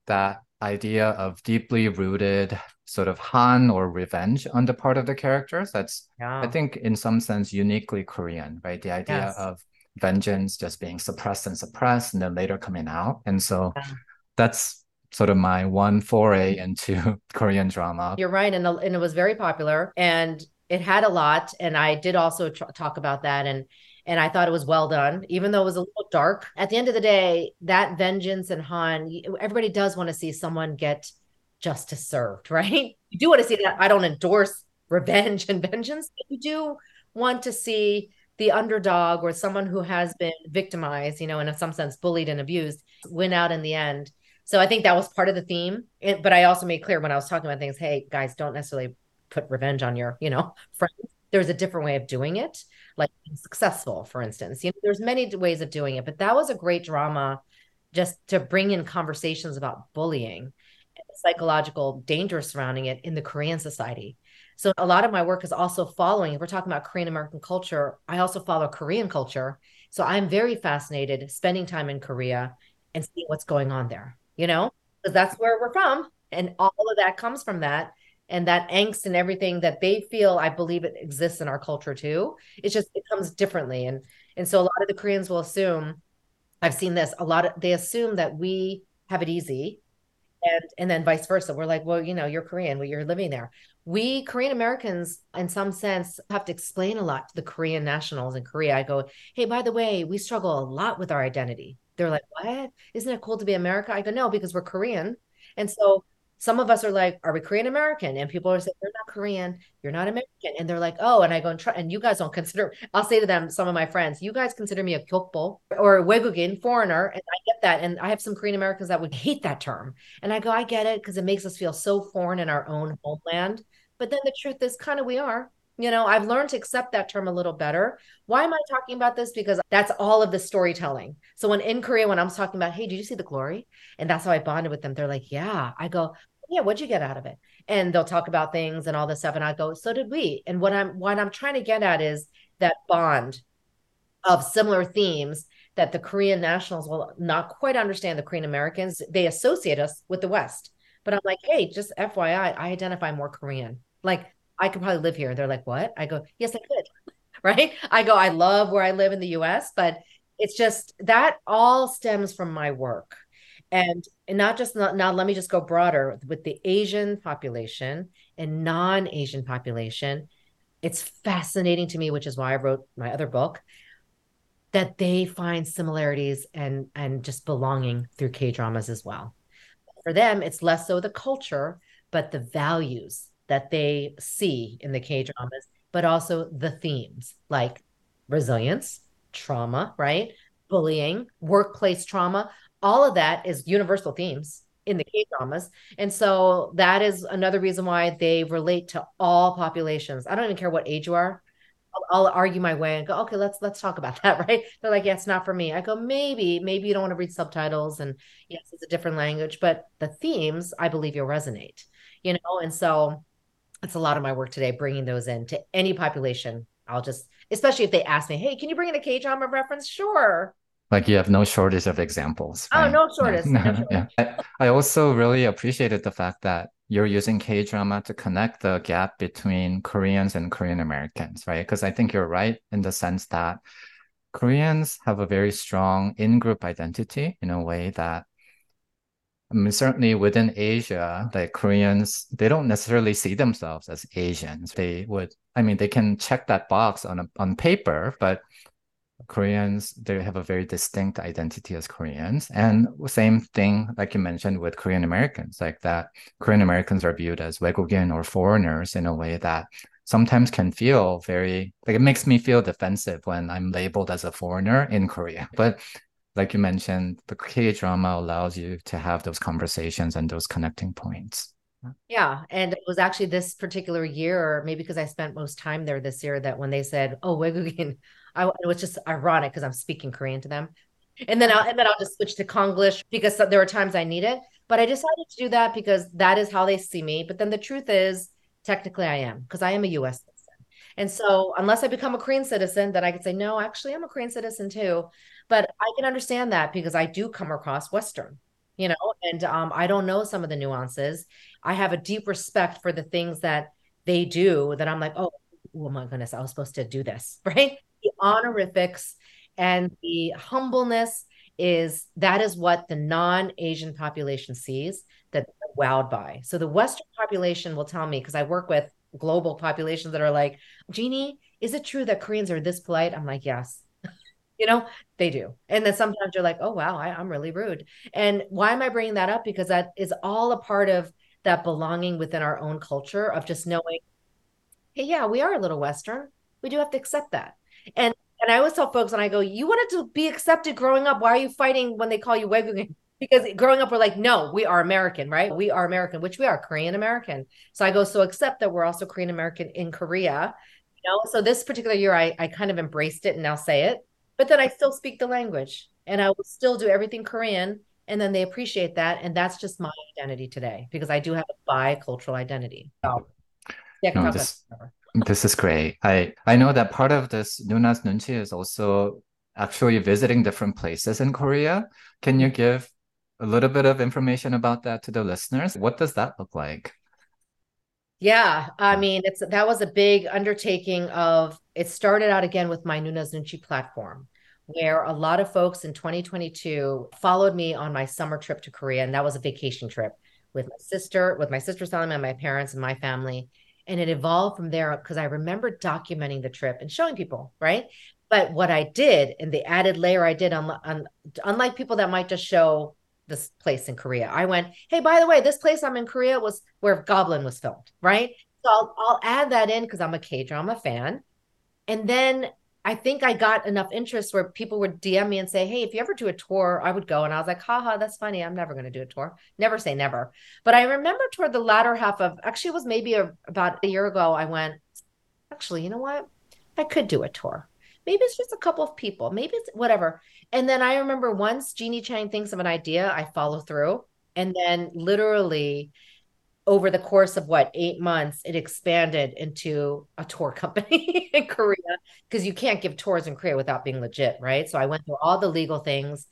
that idea of deeply rooted sort of han or revenge on the part of the characters. That's yeah. I think in some sense uniquely Korean, right? The idea yes. of vengeance just being suppressed and suppressed and then later coming out. And so yeah. that's sort of my one foray mm-hmm. into Korean drama. You're right. And, and it was very popular and it had a lot. And I did also tr- talk about that. And and I thought it was well done, even though it was a little dark. At the end of the day, that vengeance and Han, everybody does want to see someone get justice served, right? You do want to see that. I don't endorse revenge and vengeance, but you do want to see the underdog or someone who has been victimized, you know, and in some sense bullied and abused, win out in the end. So I think that was part of the theme. It, but I also made clear when I was talking about things, hey, guys, don't necessarily put revenge on your, you know, friends. There's a different way of doing it, like successful, for instance. You know, there's many ways of doing it, but that was a great drama just to bring in conversations about bullying psychological danger surrounding it in the Korean society. So a lot of my work is also following, if we're talking about Korean American culture, I also follow Korean culture. So I'm very fascinated spending time in Korea and seeing what's going on there, you know, because that's where we're from. And all of that comes from that. And that angst and everything that they feel, I believe it exists in our culture too. it just, it comes differently. And, and so a lot of the Koreans will assume, I've seen this, a lot of, they assume that we have it easy and and then vice versa. We're like well you know you're korean well you're living there. We korean americans in some sense have to explain a lot to the korean nationals in korea. I go hey by the way we struggle a lot with our identity. They're like what? Isn't it cool to be america? I go no because we're korean. And so some of us are like, "Are we Korean American?" And people are saying, "You're not Korean, you're not American," and they're like, "Oh," and I go and try, and you guys don't consider. I'll say to them, some of my friends, "You guys consider me a kyopo or a wegugin foreigner," and I get that, and I have some Korean Americans that would hate that term, and I go, "I get it," because it makes us feel so foreign in our own homeland. But then the truth is, kind of we are. You know, I've learned to accept that term a little better. Why am I talking about this? Because that's all of the storytelling. So when in Korea, when I'm talking about, hey, did you see the glory? And that's how I bonded with them. They're like, yeah. I go, yeah, what'd you get out of it? And they'll talk about things and all this stuff. And I go, so did we. And what I'm what I'm trying to get at is that bond of similar themes that the Korean nationals will not quite understand the Korean Americans. They associate us with the West. But I'm like, hey, just FYI, I identify more Korean. Like I could probably live here. They're like, what? I go, yes, I could. right. I go, I love where I live in the US, but it's just that all stems from my work and, and not just not, now let me just go broader with the asian population and non-asian population. It's fascinating to me which is why i wrote my other book that they find similarities and and just belonging through k dramas as well. For them it's less so the culture but the values that they see in the k dramas but also the themes like resilience trauma right? Bullying workplace trauma all of that is universal themes in the K dramas. And so that is another reason why they relate to all populations. I don't even care what age you are. I'll, I'll, argue my way and go, okay, let's let's talk about that, right? They're like, yeah, it's not for me. I go, maybe, maybe you don't want to read subtitles, and yes, it's a different language, but the themes, I believe, you'll resonate, you know. And so, it's a lot of my work today, bringing those in to any population. I'll just, especially if they ask me, hey, can you bring in a K drama reference? Sure, like you have no shortage of examples. Oh, right? Oh, no shortage. No, no, yeah. I, I also really appreciated the fact that you're using K drama to connect the gap between Koreans and Korean Americans, right? Because I think you're right in the sense that Koreans have a very strong in group identity in a way that I mean, certainly within Asia, like Koreans, they don't necessarily see themselves as Asians. They would, I mean, they can check that box on a, on paper, but Koreans, they have a very distinct identity as Koreans. And same thing, like you mentioned, with Korean Americans, like that Korean Americans are viewed as 외국인 or foreigners in a way that sometimes can feel very, like it makes me feel defensive when I'm labeled as a foreigner in Korea. But like you mentioned, the K drama allows you to have those conversations and those connecting points. Yeah. And it was actually this particular year, or maybe because I spent most time there this year, that when they said, Oh, Wegugin, I it was just ironic because I'm speaking Korean to them. And then I'll and then I'll just switch to Konglish because there were times I need it. But I decided to do that because that is how they see me. But then the truth is, technically I am, because I am a US citizen. And so unless I become a Korean citizen, then I could say, no, actually I'm a Korean citizen too. But I can understand that because I do come across Western, you know, and um, I don't know some of the nuances. I have a deep respect for the things that they do that I'm like, oh, oh my goodness, I was supposed to do this, right? The honorifics and the humbleness is that is what the non-Asian population sees that they're wowed by. So the Western population will tell me because I work with global populations that are like, Jeanie, is it true that Koreans are this polite? I'm like, yes. You know they do. And then sometimes you're like oh wow I, i'm really rude. And why am i bringing that up? Because that is all a part of that belonging within our own culture of just knowing hey yeah we are a little western. We do have to accept that and and i always tell folks and i go you wanted to be accepted growing up why are you fighting when they call you wegugin because growing up we're like no we are american right we are american which we are korean american so i go so accept that we're also korean american in korea you know so this particular year i i kind of embraced it and now say it but then I still speak the language and I will still do everything Korean. And then they appreciate that. And that's just my identity today because I do have a bicultural identity. So, yeah, no, this, this is great. I, I know that part of this Noona's Noonchi is also actually visiting different places in Korea. Can you give a little bit of information about that to the listeners? What does that look like? Yeah, I mean, it's that was a big undertaking of it started out again with my Noona's Noonchi platform, where a lot of folks in 2022 followed me on my summer trip to Korea. And that was a vacation trip with my sister, with my sister Salima and my parents and my family. And it evolved from there because I remember documenting the trip and showing people, right? But what I did and the added layer I did on, on unlike people that might just show this place in Korea. I went, hey, by the way, this place I'm in Korea was where Goblin was filmed, right? So I'll, I'll add that in because I'm a K drama fan. And then I think I got enough interest where people would DM me and say, Hey, if you ever do a tour, I would go. And I was like, haha, that's funny. I'm never going to do a tour. Never say never. But I remember toward the latter half of actually, it was maybe a, about a year ago, I went, actually, you know what? I could do a tour. Maybe it's just a couple of people. Maybe it's whatever. And then I remember once Jeanie Chang thinks of an idea, I follow through. And then literally over the course of what, eight months, it expanded into a tour company in Korea because you can't give tours in Korea without being legit, right? So I went through all the legal things,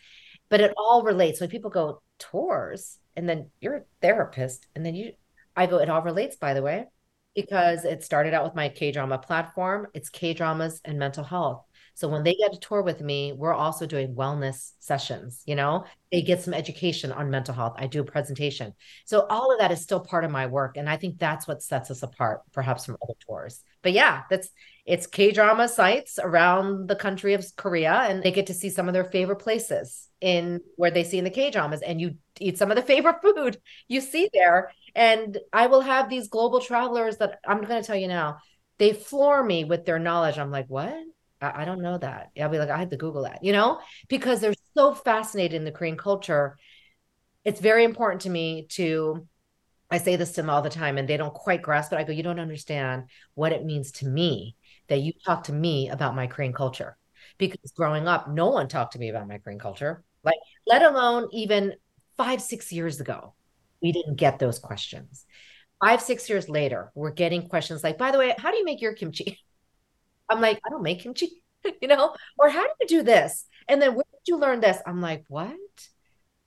but it all relates. When people go, tours, and then you're a therapist, and then you, I go, it all relates, by the way, because it started out with my K drama platform. It's K dramas and mental health. So when they get a tour with me, we're also doing wellness sessions, you know, they get some education on mental health. I do a presentation. So all of that is still part of my work. And I think that's what sets us apart, perhaps from other tours. But yeah, that's it's K drama sites around the country of Korea, and they get to see some of their favorite places in where they see in the K dramas, and you eat some of the favorite food you see there. And I will have these global travelers that I'm going to tell you now, they floor me with their knowledge. I'm like, what? I, I don't know that. I'll be like, I had to Google that, you know, because they're so fascinated in the Korean culture. It's very important to me to, I say this to them all the time and they don't quite grasp it. I go, you don't understand what it means to me that you talk to me about my Korean culture. Because growing up, no one talked to me about my Korean culture, like, let alone even five, six years ago, we didn't get those questions. Five, six years later, we're getting questions like, by the way, how do you make your kimchi? I'm like, I don't make kimchi, you know, or how do you do this? And then where did you learn this? I'm like, what?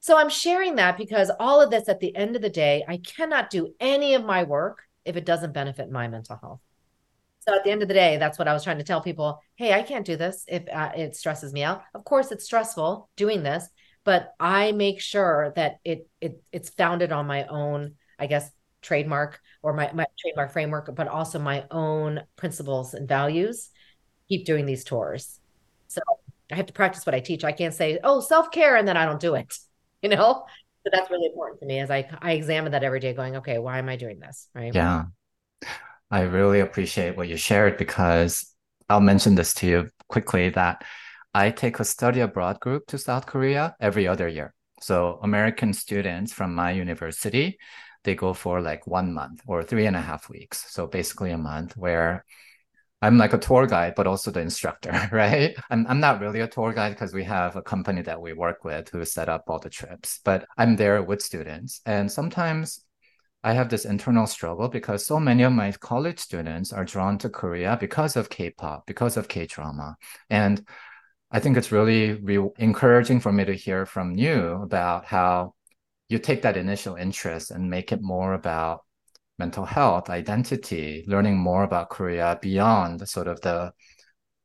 So I'm sharing that because all of this at the end of the day, I cannot do any of my work if it doesn't benefit my mental health. So at the end of the day, that's what I was trying to tell people. Hey, I can't do this if uh, it stresses me out. Of course, it's stressful doing this, but I make sure that it it it's founded on my own, I guess, trademark or my, my trademark framework, but also my own principles and values, keep doing these tours. So I have to practice what I teach. I can't say, oh, self care, and then I don't do it, you know? So that's really important to me as I, I examine that every day, going, okay, why am I doing this? Right. Yeah. I really appreciate what you shared because I'll mention this to you quickly that I take a study abroad group to South Korea every other year. So American students from my university, they go for like one month or three and a half weeks. So basically a month where I'm like a tour guide, but also the instructor, right? I'm, I'm not really a tour guide because we have a company that we work with who set up all the trips, but I'm there with students. And sometimes I have this internal struggle because so many of my college students are drawn to Korea because of K-pop, because of K-drama. And I think it's really re- encouraging for me to hear from you about how you take that initial interest and make it more about mental health, identity, learning more about Korea beyond sort of the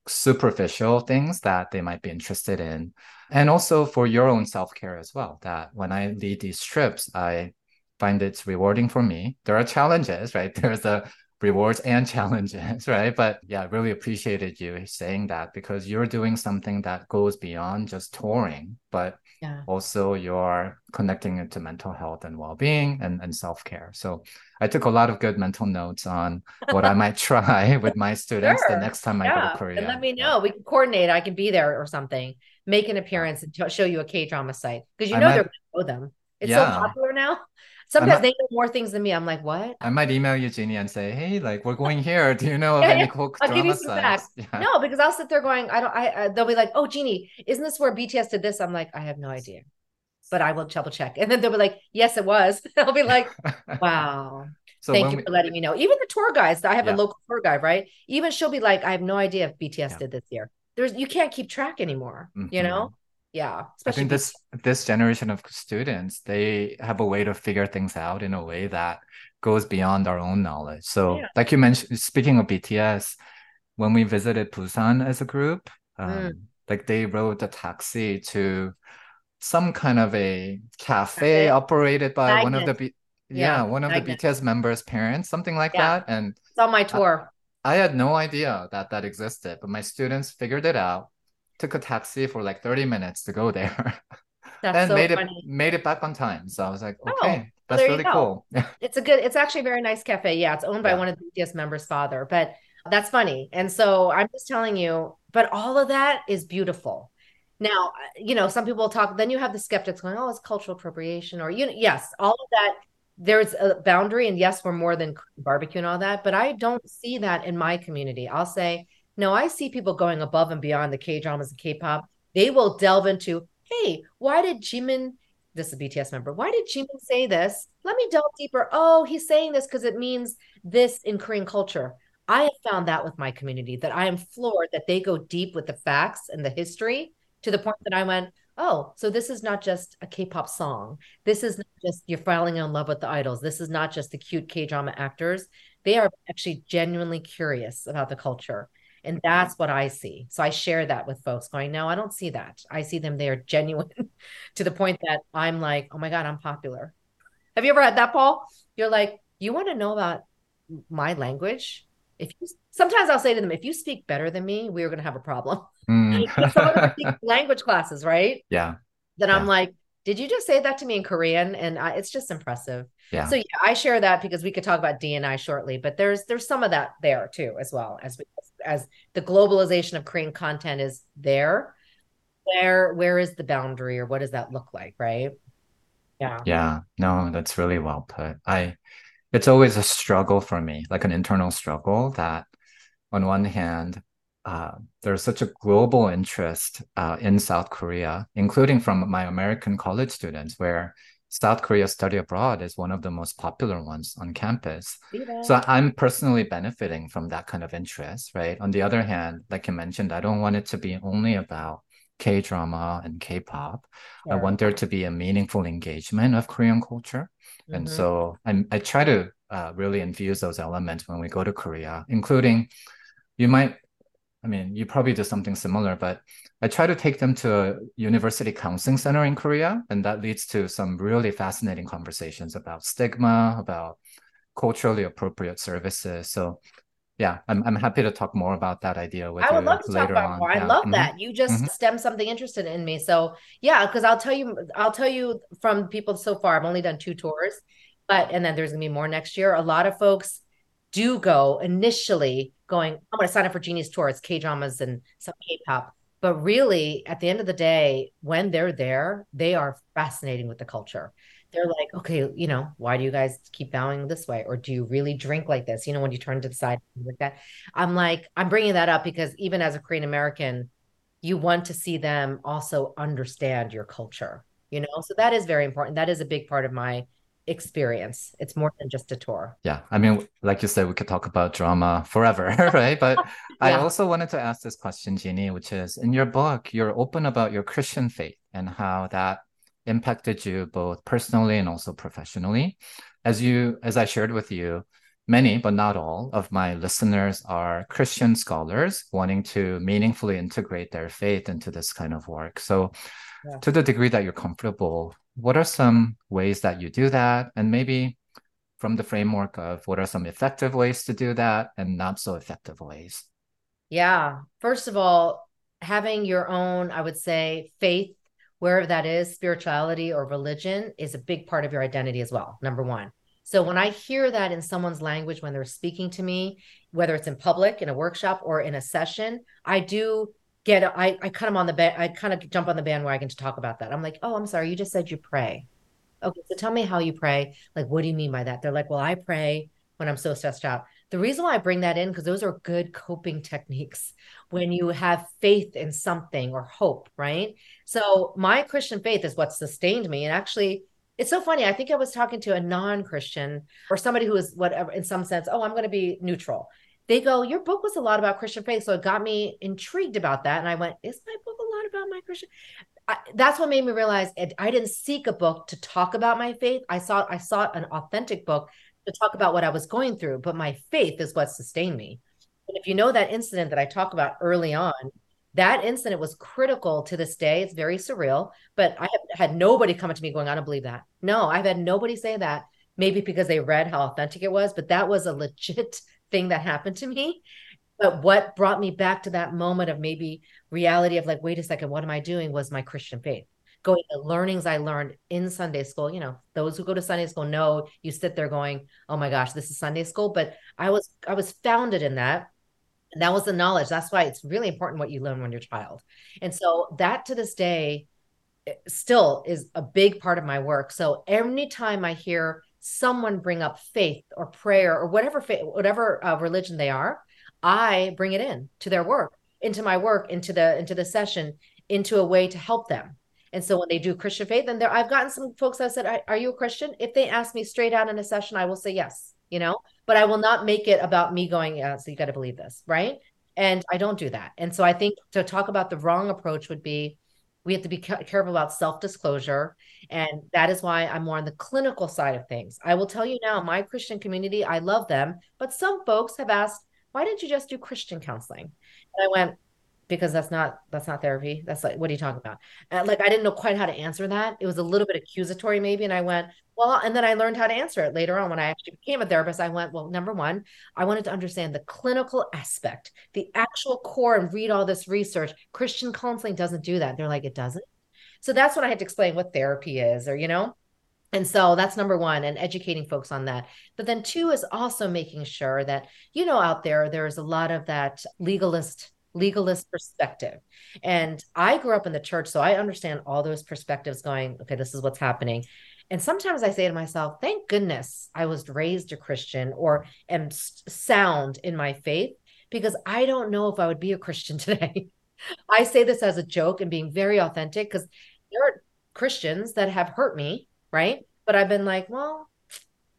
superficial things that they might be interested in. And also for your own self care as well, that when I lead these trips, I find it's rewarding for me. There are challenges, right? There's the rewards and challenges, right? But yeah, really appreciated you saying that because you're doing something that goes beyond just touring, but yeah. also you're connecting it to mental health and well-being and, and self-care. So I took a lot of good mental notes on what I might try with my students sure. the next time I go to Korea. And let me know. Yeah. We can coordinate. I can be there or something. Make an appearance and t- show you a K drama site because you know might, they're going to know them. It's so popular now. Sometimes they know more things than me. I'm like, what? I might email you, Jeanie, and say, hey, like we're going here. Do you know of yeah, any yeah. cool I'll give you some facts. Yeah. No, because I'll sit there going, I don't. I, I they'll be like, oh, Jeanie, isn't this where BTS did this? I'm like, I have no idea, but I will double check. And then they'll be like, yes, it was. I'll be like, wow. So Thank you we, for letting me know. Even the tour guides, I have a local tour guide, right? Even she'll be like, I have no idea if BTS did this year. There's you can't keep track anymore, mm-hmm. you know? Yeah i think this this generation of students they have a way to figure things out in a way that goes beyond our own knowledge so yeah. like you mentioned speaking of bts when we visited busan as a group um, mm. like they rode a taxi to some kind of a cafe okay. operated by Magnate. one of the B- yeah, yeah, one of Magnate. the bts members parents something like yeah. that and it's on my tour I, I had no idea that that existed but my students figured it out took a taxi for like 30 minutes to go there. That's and so made funny. it made it back on time. So I was like, oh, okay, oh, that's really cool. it's a good, it's actually a very nice cafe. Yeah, it's owned by yeah. one of the BTS members' father, but that's funny. And so I'm just telling you, but all of that is beautiful. Now, you know, some people talk, then you have the skeptics going, oh, it's cultural appropriation, or you know, yes, all of that. There's a boundary, and yes, we're more than barbecue and all that, but I don't see that in my community. I'll say no, I see people going above and beyond the K dramas and K pop. They will delve into, hey, why did Jimin, this is a BTS member, why did Jimin say this? Let me delve deeper. Oh, he's saying this because it means this in Korean culture. I have found that with my community that I am floored that they go deep with the facts and the history to the point that I went, oh, so this is not just a K-pop song. This is not just you're falling in love with the idols. This is not just the cute K-drama actors. They are actually genuinely curious about the culture. And that's what I see. So I share that with folks going, no, I don't see that. I see them they are genuine to the point that I'm like, oh my God, I'm popular. Have you ever had that, Paul? You're like, you want to know about my language? If you sometimes I'll say to them, if you speak better than me, we're gonna have a problem. Mm. language classes, right? Yeah. Then yeah. I'm like, did you just say that to me in Korean? And I, it's just impressive. Yeah. So yeah, I share that because we could talk about DNI shortly, but there's there's some of that there too as well as we, as the globalization of Korean content is there. Where where is the boundary or what does that look like, right? Yeah. Yeah. No, that's really well put. I it's always a struggle for me, like an internal struggle that on one hand, uh, there's such a global interest uh, in South Korea, including from my American college students, where South Korea study abroad is one of the most popular ones on campus. So I'm personally benefiting from that kind of interest, right? On the other hand, like you mentioned, I don't want it to be only about K drama and K pop. I want there to be a meaningful engagement of Korean culture. Mm-hmm. And so I'm, I try to uh, really infuse those elements when we go to Korea, including you might I mean, you probably do something similar, but I try to take them to a university counseling center in Korea, and that leads to some really fascinating conversations about stigma, about culturally appropriate services. So, yeah, I'm I'm happy to talk more about that idea with I would love to talk about on. more. I love mm-hmm. that you just mm-hmm. stem something interested in me. So, yeah, because I'll tell you, I'll tell you from people so far. I've only done two tours, but and then there's gonna be more next year. A lot of folks do go initially going, I'm going to sign up for Jeanie's tour. It's K dramas and some K pop. But really, at the end of the day, when they're there, they are fascinating with the culture. They're like, okay, you know, why do you guys keep bowing this way? Or do you really drink like this? You know, when you turn to the side like that. I'm like, I'm bringing that up because even as a Korean American, you want to see them also understand your culture, you know? So that is very important. That is a big part of my experience. It's more than just a tour. Yeah. I mean, like you said, we could talk about drama forever, right? But yeah. I also wanted to ask this question, Jeanie, which is in your book, you're open about your Christian faith and how that impacted you both personally and also professionally. As you, as I shared with you, many, but not all, of my listeners are Christian scholars wanting to meaningfully integrate their faith into this kind of work. So, yeah. to the degree that you're comfortable, what are some ways that you do that? And maybe from the framework of what are some effective ways to do that and not so effective ways? Yeah. First of all, having your own, I would say, faith, wherever that is, spirituality or religion, is a big part of your identity as well. Number one. So when I hear that in someone's language when they're speaking to me, whether it's in public, in a workshop, or in a session, I do get I I kind of on the bed I kind of jump on the bandwagon to talk about that. I'm like, oh, I'm sorry, you just said you pray. Okay, so tell me how you pray. Like, what do you mean by that? They're like, well, I pray when I'm so stressed out. The reason why I bring that in because those are good coping techniques when you have faith in something or hope, right? So my Christian faith is what sustained me, and actually. It's so funny. I think I was talking to a non-Christian or somebody who is whatever in some sense, oh, I'm going to be neutral they go, Your book was a lot about Christian faith. So it got me intrigued about that. And I went, Is my book a lot about my Christian? I, that's what made me realize it, I didn't seek a book to talk about my faith. I saw I sought an authentic book to talk about what I was going through, but my faith is what sustained me. And if you know that incident that I talk about early on, that incident was critical to this day. It's very surreal, but I have had nobody come to me going, I don't believe that. No, I've had nobody say that. Maybe because they read how authentic it was, but that was a legit thing that happened to me. But what brought me back to that moment of maybe reality of like, wait a second, what am I doing? Was my Christian faith. Going the learnings I learned in Sunday school. You know, those who go to Sunday school know you sit there going, Oh my gosh, this is Sunday school. But I was I was founded in that. And that was the knowledge. That's why it's really important what you learn when you're a child. And so that to this day eh, still is a big part of my work. So anytime I hear someone bring up faith or prayer or whatever faith, whatever uh, religion they are, I bring it in to their work, into my work, into the into the session, into a way to help them. And so when they do Christian faith, and there I've gotten some folks that said, "Are you a Christian?" If they ask me straight out in a session, I will say yes. You know, but I will not make it about me going, "Yeah, so you got to believe this, right?" And I don't do that. And so I think to talk about the wrong approach would be we have to be careful about self disclosure. And that is why I'm more on the clinical side of things. I will tell you now, my Christian community, I love them, but some folks have asked, why didn't you just do Christian counseling? And I went, because that's not that's not therapy. That's like what are you talking about? Like i didn't know quite how to answer that. It was a little bit accusatory maybe and i went well and then i learned how to answer it later on when i actually became a therapist. I went well number one i wanted to understand the clinical aspect the actual core and read all this research. Christian counseling doesn't do that. They're like it doesn't? So that's when i had to explain what therapy is or you know? And so that's number one and educating folks on that. But then two is also making sure that you know out there there's a lot of that legalist legalist perspective. And I grew up in the church, so I understand all those perspectives going, okay, this is what's happening. And sometimes I say to myself, thank goodness I was raised a Christian or am sound in my faith because I don't know if I would be a Christian today. I say this as a joke and being very authentic because there are Christians that have hurt me, right? But I've been like, well,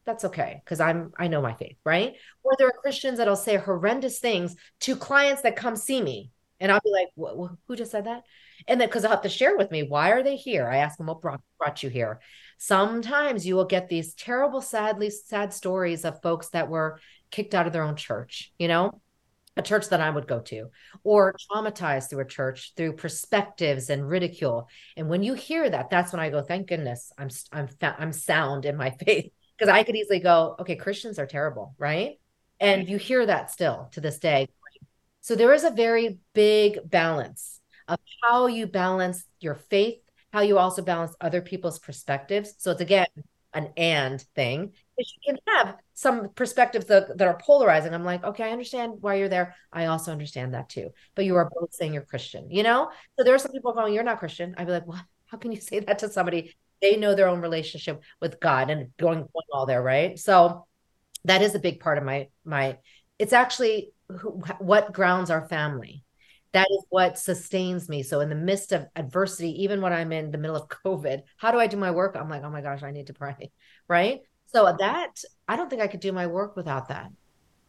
that's okay because I'm I know my faith, right? Mm-hmm. Or there are Christians that'll say horrendous things to clients that come see me, and I'll be like, "Who just said that?" And then because I'll have to share with me why are they here? I ask them what brought, brought you here. Sometimes you will get these terrible, sadly sad stories of folks that were kicked out of their own church. You know, a church that I would go to, or traumatized through a church through perspectives and ridicule. And when you hear that, that's when I go, thank goodness, I'm I'm I'm sound in my faith because I could easily go, okay, Christians are terrible, right? And you hear that still to this day. So there is a very big balance of how you balance your faith, how you also balance other people's perspectives. So it's again an and thing. you can have some perspectives that, that are polarizing. I'm like, okay, I understand why you're there. I also understand that too. But you are both saying you're Christian, you know? So there are some people going, You're not Christian. I'd be like, What? How can you say that to somebody? They know their own relationship with God and going, going all there, right? So that is a big part of my my it's actually who, what grounds our family that is what sustains me. So in the midst of adversity, even when I'm in the middle of COVID, how do I do my work? I'm like, oh my gosh, I need to pray. Right. So that I don't think I could do my work without that.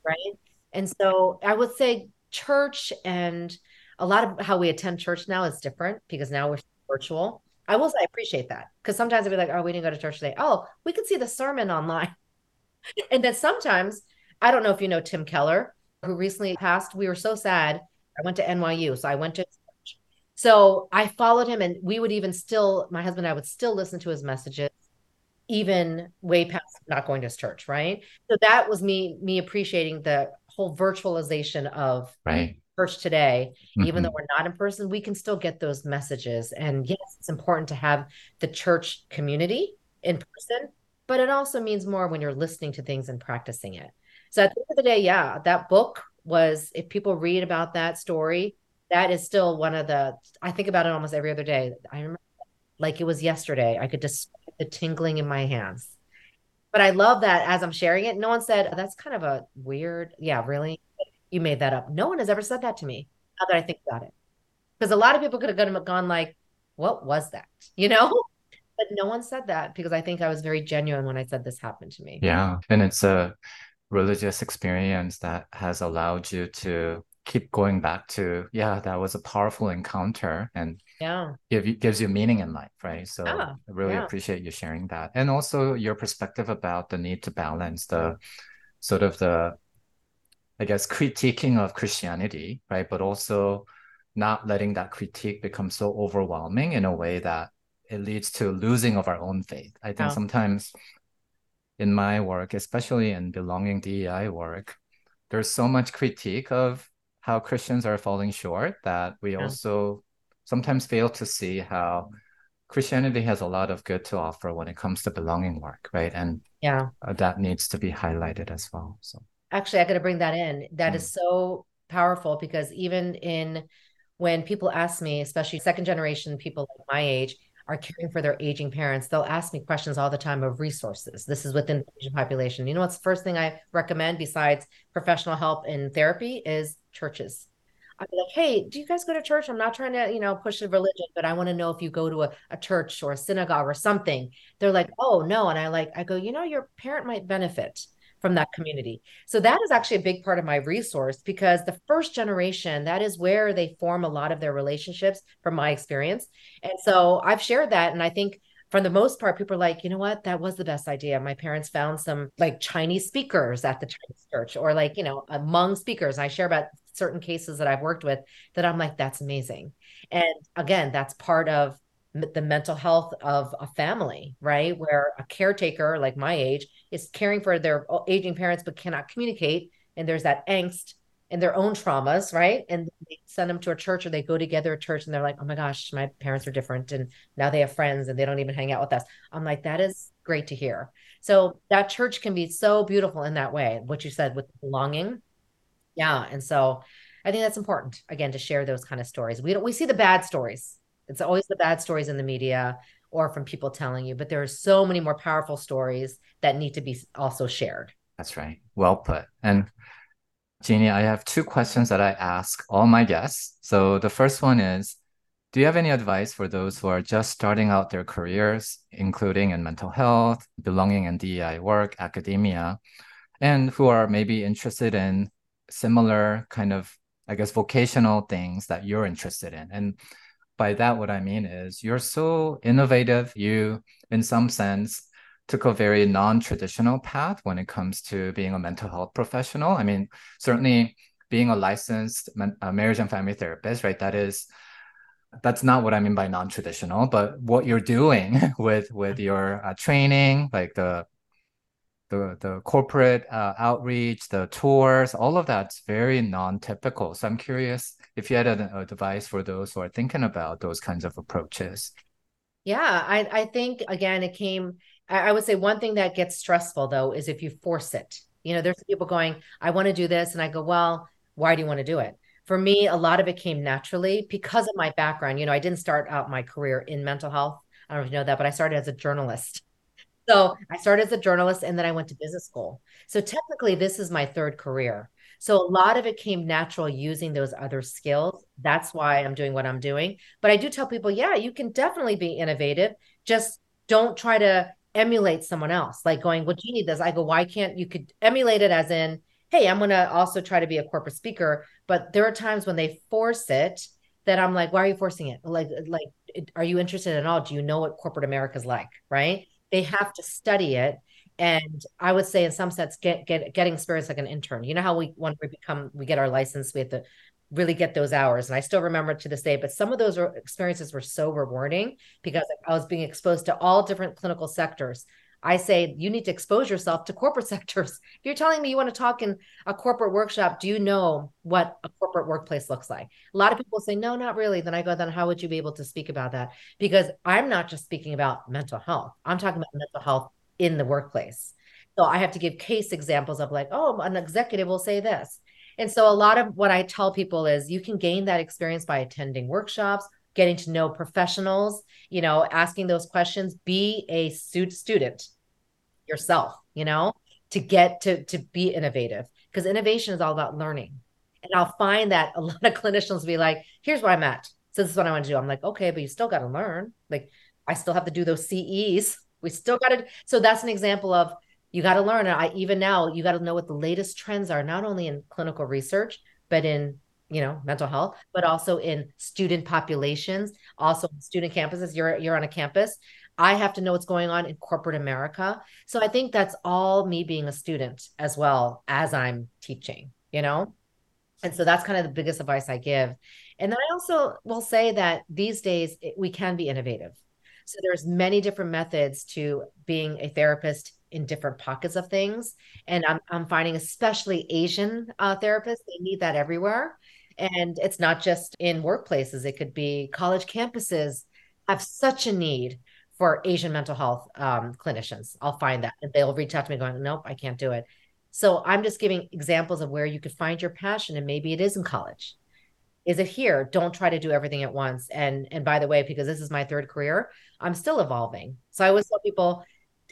Right. And so I would say church and a lot of how we attend church now is different because now we're virtual. I will say I appreciate that because sometimes I'd be like, oh, we didn't go to church today. Oh, we could see the sermon online. and then sometimes, I don't know if you know Tim Keller, who recently passed. We were so sad I went to NYU, so I went to church. so I followed him, and we would even still, my husband and I would still listen to his messages, even way past not going to his church, right? So that was me, me appreciating the whole virtualization of right. Church today. Mm-hmm. Even though we're not in person, we can still get those messages. And yes, it's important to have the church community in person, but it also means more when you're listening to things and practicing it. So at the end of the day, yeah, that book was if people read about that story, that is still one of the I think about it almost every other day. I remember like it was yesterday. I could just the tingling in my hands. But I love that as I'm sharing it, no one said, oh, that's kind of a weird, yeah, really? You made that up. No one has ever said that to me now that I think about it. Because a lot of people could have gone like, what was that? You know? But no one said that because I think I was very genuine when I said this happened to me. Yeah. And it's a religious experience that has allowed you to keep going back to yeah that was a powerful encounter and yeah give, gives you meaning in life right so yeah, i really yeah. appreciate you sharing that and also your perspective about the need to balance the sort of the i guess critiquing of christianity right but also not letting that critique become so overwhelming in a way that it leads to losing of our own faith i think sometimes in my work, especially in belonging DEI work, there's so much critique of how Christians are falling short that we yeah. also sometimes fail to see how Christianity has a lot of good to offer when it comes to belonging work, right? And yeah, that needs to be highlighted as well. So actually, I got to bring that in. That mm. is so powerful because even in when people ask me, especially second generation people like my age, are caring for their aging parents, they'll ask me questions all the time of resources. This is within the Asian population. You know what's the first thing I recommend besides professional help and therapy is churches. i'm like, hey, do you guys go to church? I'm not trying to, you know, push a religion, but I want to know if you go to a, a church or a synagogue or something. They're like, oh no. And I like, I go, you know, your parent might benefit from that community. So that is actually a big part of my resource because the first generation, that is where they form a lot of their relationships from my experience. And so I've shared that. And I think for the most part, people are like, you know what, that was the best idea. My parents found some like Chinese speakers at the Chinese church or like, you know, among speakers. I share about certain cases that I've worked with that I'm like, that's amazing. And again, that's part of the mental health of a family, right? Where a caretaker like my age is caring for their aging parents but cannot communicate. And there's that angst and their own traumas, right? And they send them to a church or they go together at church and they're like, oh my gosh, my parents are different. And now they have friends and they don't even hang out with us. I'm like, that is great to hear. So that church can be so beautiful in that way, what you said with belonging. Yeah. And so I think that's important again to share those kind of stories. We don't we see the bad stories it's always the bad stories in the media or from people telling you, but there are so many more powerful stories that need to be also shared. That's right. Well put. And Jeanie, I have two questions that I ask all my guests. So the first one is Do you have any advice for those who are just starting out their careers, including in mental health, belonging and DEI work, academia, and who are maybe interested in similar kind of, I guess, vocational things that you're interested in? And by that, what I mean is you're so innovative. You, in some sense, took a very non-traditional path when it comes to being a mental health professional. I mean, certainly being a licensed marriage and family therapist, right? That is that's not what I mean by non-traditional, but what you're doing with with your uh, training, like the the the corporate uh, outreach, the tours, all of that's very non-typical. So I'm curious if you had an advice for those who are thinking about those kinds of approaches. Yeah, I I think again it came I, I would say one thing that gets stressful though is if you force it. You know, there's people going, I want to do this. And I go, well, why do you want to do it? For me, a lot of it came naturally because of my background. You know, I didn't start out my career in mental health. I don't know if you know that, but I started as a journalist. So I started as a journalist and then I went to business school. So technically, this is my third career. So a lot of it came natural using those other skills. That's why I'm doing what I'm doing. But I do tell people, yeah, you can definitely be innovative. Just don't try to emulate someone else. Like going, well, do you need this. I go, why can't you could emulate it as in, hey, I'm gonna also try to be a corporate speaker. But there are times when they force it that I'm like, why are you forcing it? Like, like, are you interested at all? Do you know what corporate America is like? Right? They have to study it and I would say in some sense get get getting experience like an intern. You know how we when we become we get our license, we have to really get those hours. And I still remember to this day, but some of those experiences were so rewarding because I was being exposed to all different clinical sectors. I say you need to expose yourself to corporate sectors. If you're telling me you want to talk in a corporate workshop, do you know what a corporate workplace looks like? A lot of people say, no, not really. Then I go, then how would you be able to speak about that? Because I'm not just speaking about mental health, I'm talking about mental health in the workplace. So I have to give case examples of like, oh, an executive will say this. And so a lot of what I tell people is you can gain that experience by attending workshops, getting to know professionals, you know, asking those questions, be a student yourself, you know, to get to to be innovative because innovation is all about learning. And I'll find that a lot of clinicians will be like, here's where I'm at. So this is what I want to do. I'm like, okay, but you still got to learn. Like I still have to do those CEs we still got to. So that's an example of you got to learn. I even now you got to know what the latest trends are, not only in clinical research, but in you know mental health, but also in student populations, also student campuses. You're you're on a campus. I have to know what's going on in corporate America. So I think that's all me being a student as well as I'm teaching, you know? And so that's kind of the biggest advice I give. And then I also will say that these days we can be innovative. So there's many different methods to being a therapist in different pockets of things. And I'm, I'm finding especially Asian uh, therapists, they need that everywhere. And it's not just in workplaces, it could be college campuses have such a need for Asian mental health um, clinicians. I'll find that. And they'll reach out to me going, nope, I can't do it. So I'm just giving examples of where you could find your passion. And maybe it is in college is it here don't try to do everything at once and and by the way because this is my third career i'm still evolving. So i always tell people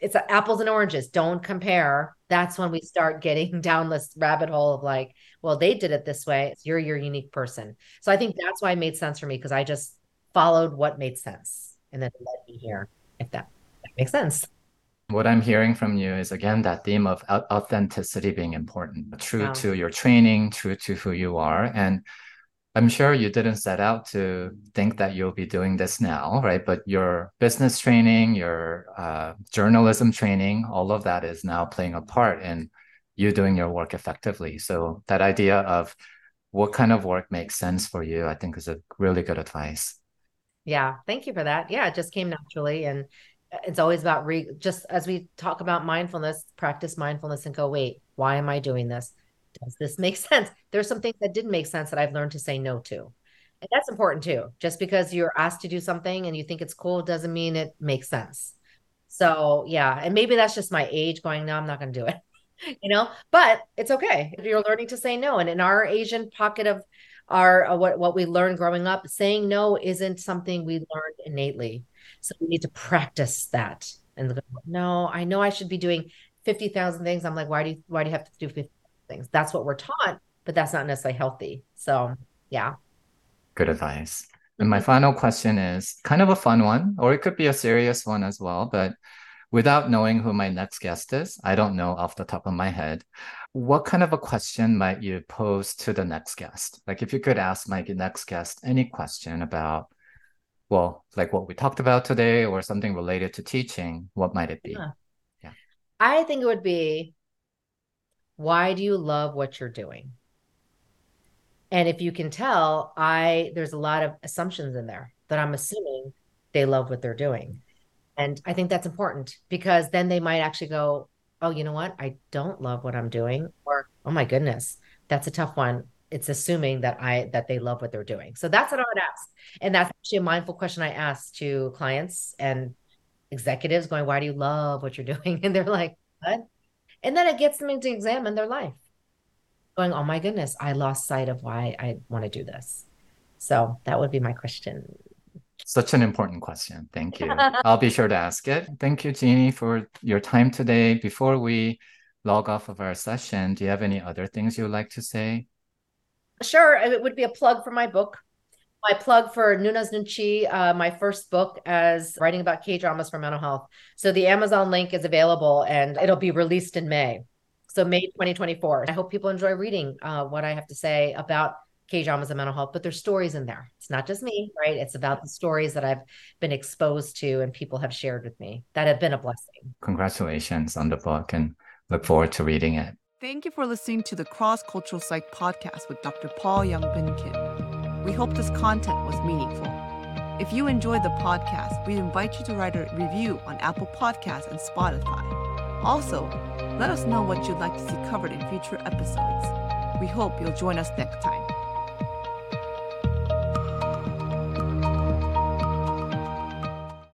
it's apples and oranges. Don't compare. That's when we start getting down this rabbit hole of like well they did it this way. You're your unique person. So i think that's why it made sense for me because i just followed what made sense and then led me here if that, that makes sense. What I'm hearing from you is again that theme of authenticity being important, true wow. to your training, true to who you are. And I'm sure you didn't set out to think that you'll be doing this now, right? But your business training, your uh, journalism training, all of that is now playing a part in you doing your work effectively. So that idea of what kind of work makes sense for you, I think is a really good advice. Yeah, thank you for that. Yeah, it just came naturally. And it's always about re just as we talk about mindfulness, practice mindfulness and go, wait, why am I doing this? Does this make sense? There's some things that didn't make sense that I've learned to say no to. And that's important too. Just because you're asked to do something and you think it's cool doesn't mean it makes sense. So, yeah. And maybe that's just my age going, no, I'm not going to do it. you know, but it's okay. If you're learning to say no. And in our Asian pocket of our uh, what, what we learned growing up, saying no isn't something we learned innately. So we need to practice that. And no, I know I should be doing 50,000 things. I'm like, why do you, why do you have to do 50? Things. That's what we're taught, but that's not necessarily healthy. So, yeah. Good advice. And my final question is kind of a fun one, or it could be a serious one as well. But without knowing who my next guest is, I don't know off the top of my head. What kind of a question might you pose to the next guest? Like if you could ask my next guest any question about, well, like what we talked about today or something related to teaching, what might it be? Yeah. yeah. I think it would be why do you love what you're doing? And if you can tell, I there's a lot of assumptions in there that I'm assuming they love what they're doing. And I think that's important because then they might actually go, "Oh, you know what? I don't love what I'm doing." Or, "Oh my goodness, that's a tough one." It's assuming that I that they love what they're doing. So that's what I would ask. And that's actually a mindful question I ask to clients and executives going, Why do you love what you're doing? And they're like, What? And then it gets them to examine their life, going, Oh my goodness, I lost sight of why I want to do this. So that would be my question. Such an important question. Thank you. I'll be sure to ask it. Thank you, Jeanie, for your time today. Before we log off of our session, do you have any other things you would like to say? Sure. It would be a plug for my book. My plug for Noona's Noonchi, uh, my first book as writing about K dramas for mental health. So the Amazon link is available and it'll be released in May. So May 2024. I hope people enjoy reading uh, what I have to say about K dramas and mental health, but there's stories in there. It's not just me, right? It's about the stories that I've been exposed to and people have shared with me that have been a blessing. Congratulations on the book and look forward to reading it. Thank you for listening to the Cross Cultural Psych podcast with Dr. Paul Youngbin Kim. We hope this content was meaningful. If you enjoyed the podcast, we invite you to write a review on Apple Podcasts and Spotify. Also, let us know what you'd like to see covered in future episodes. We hope you'll join us next time.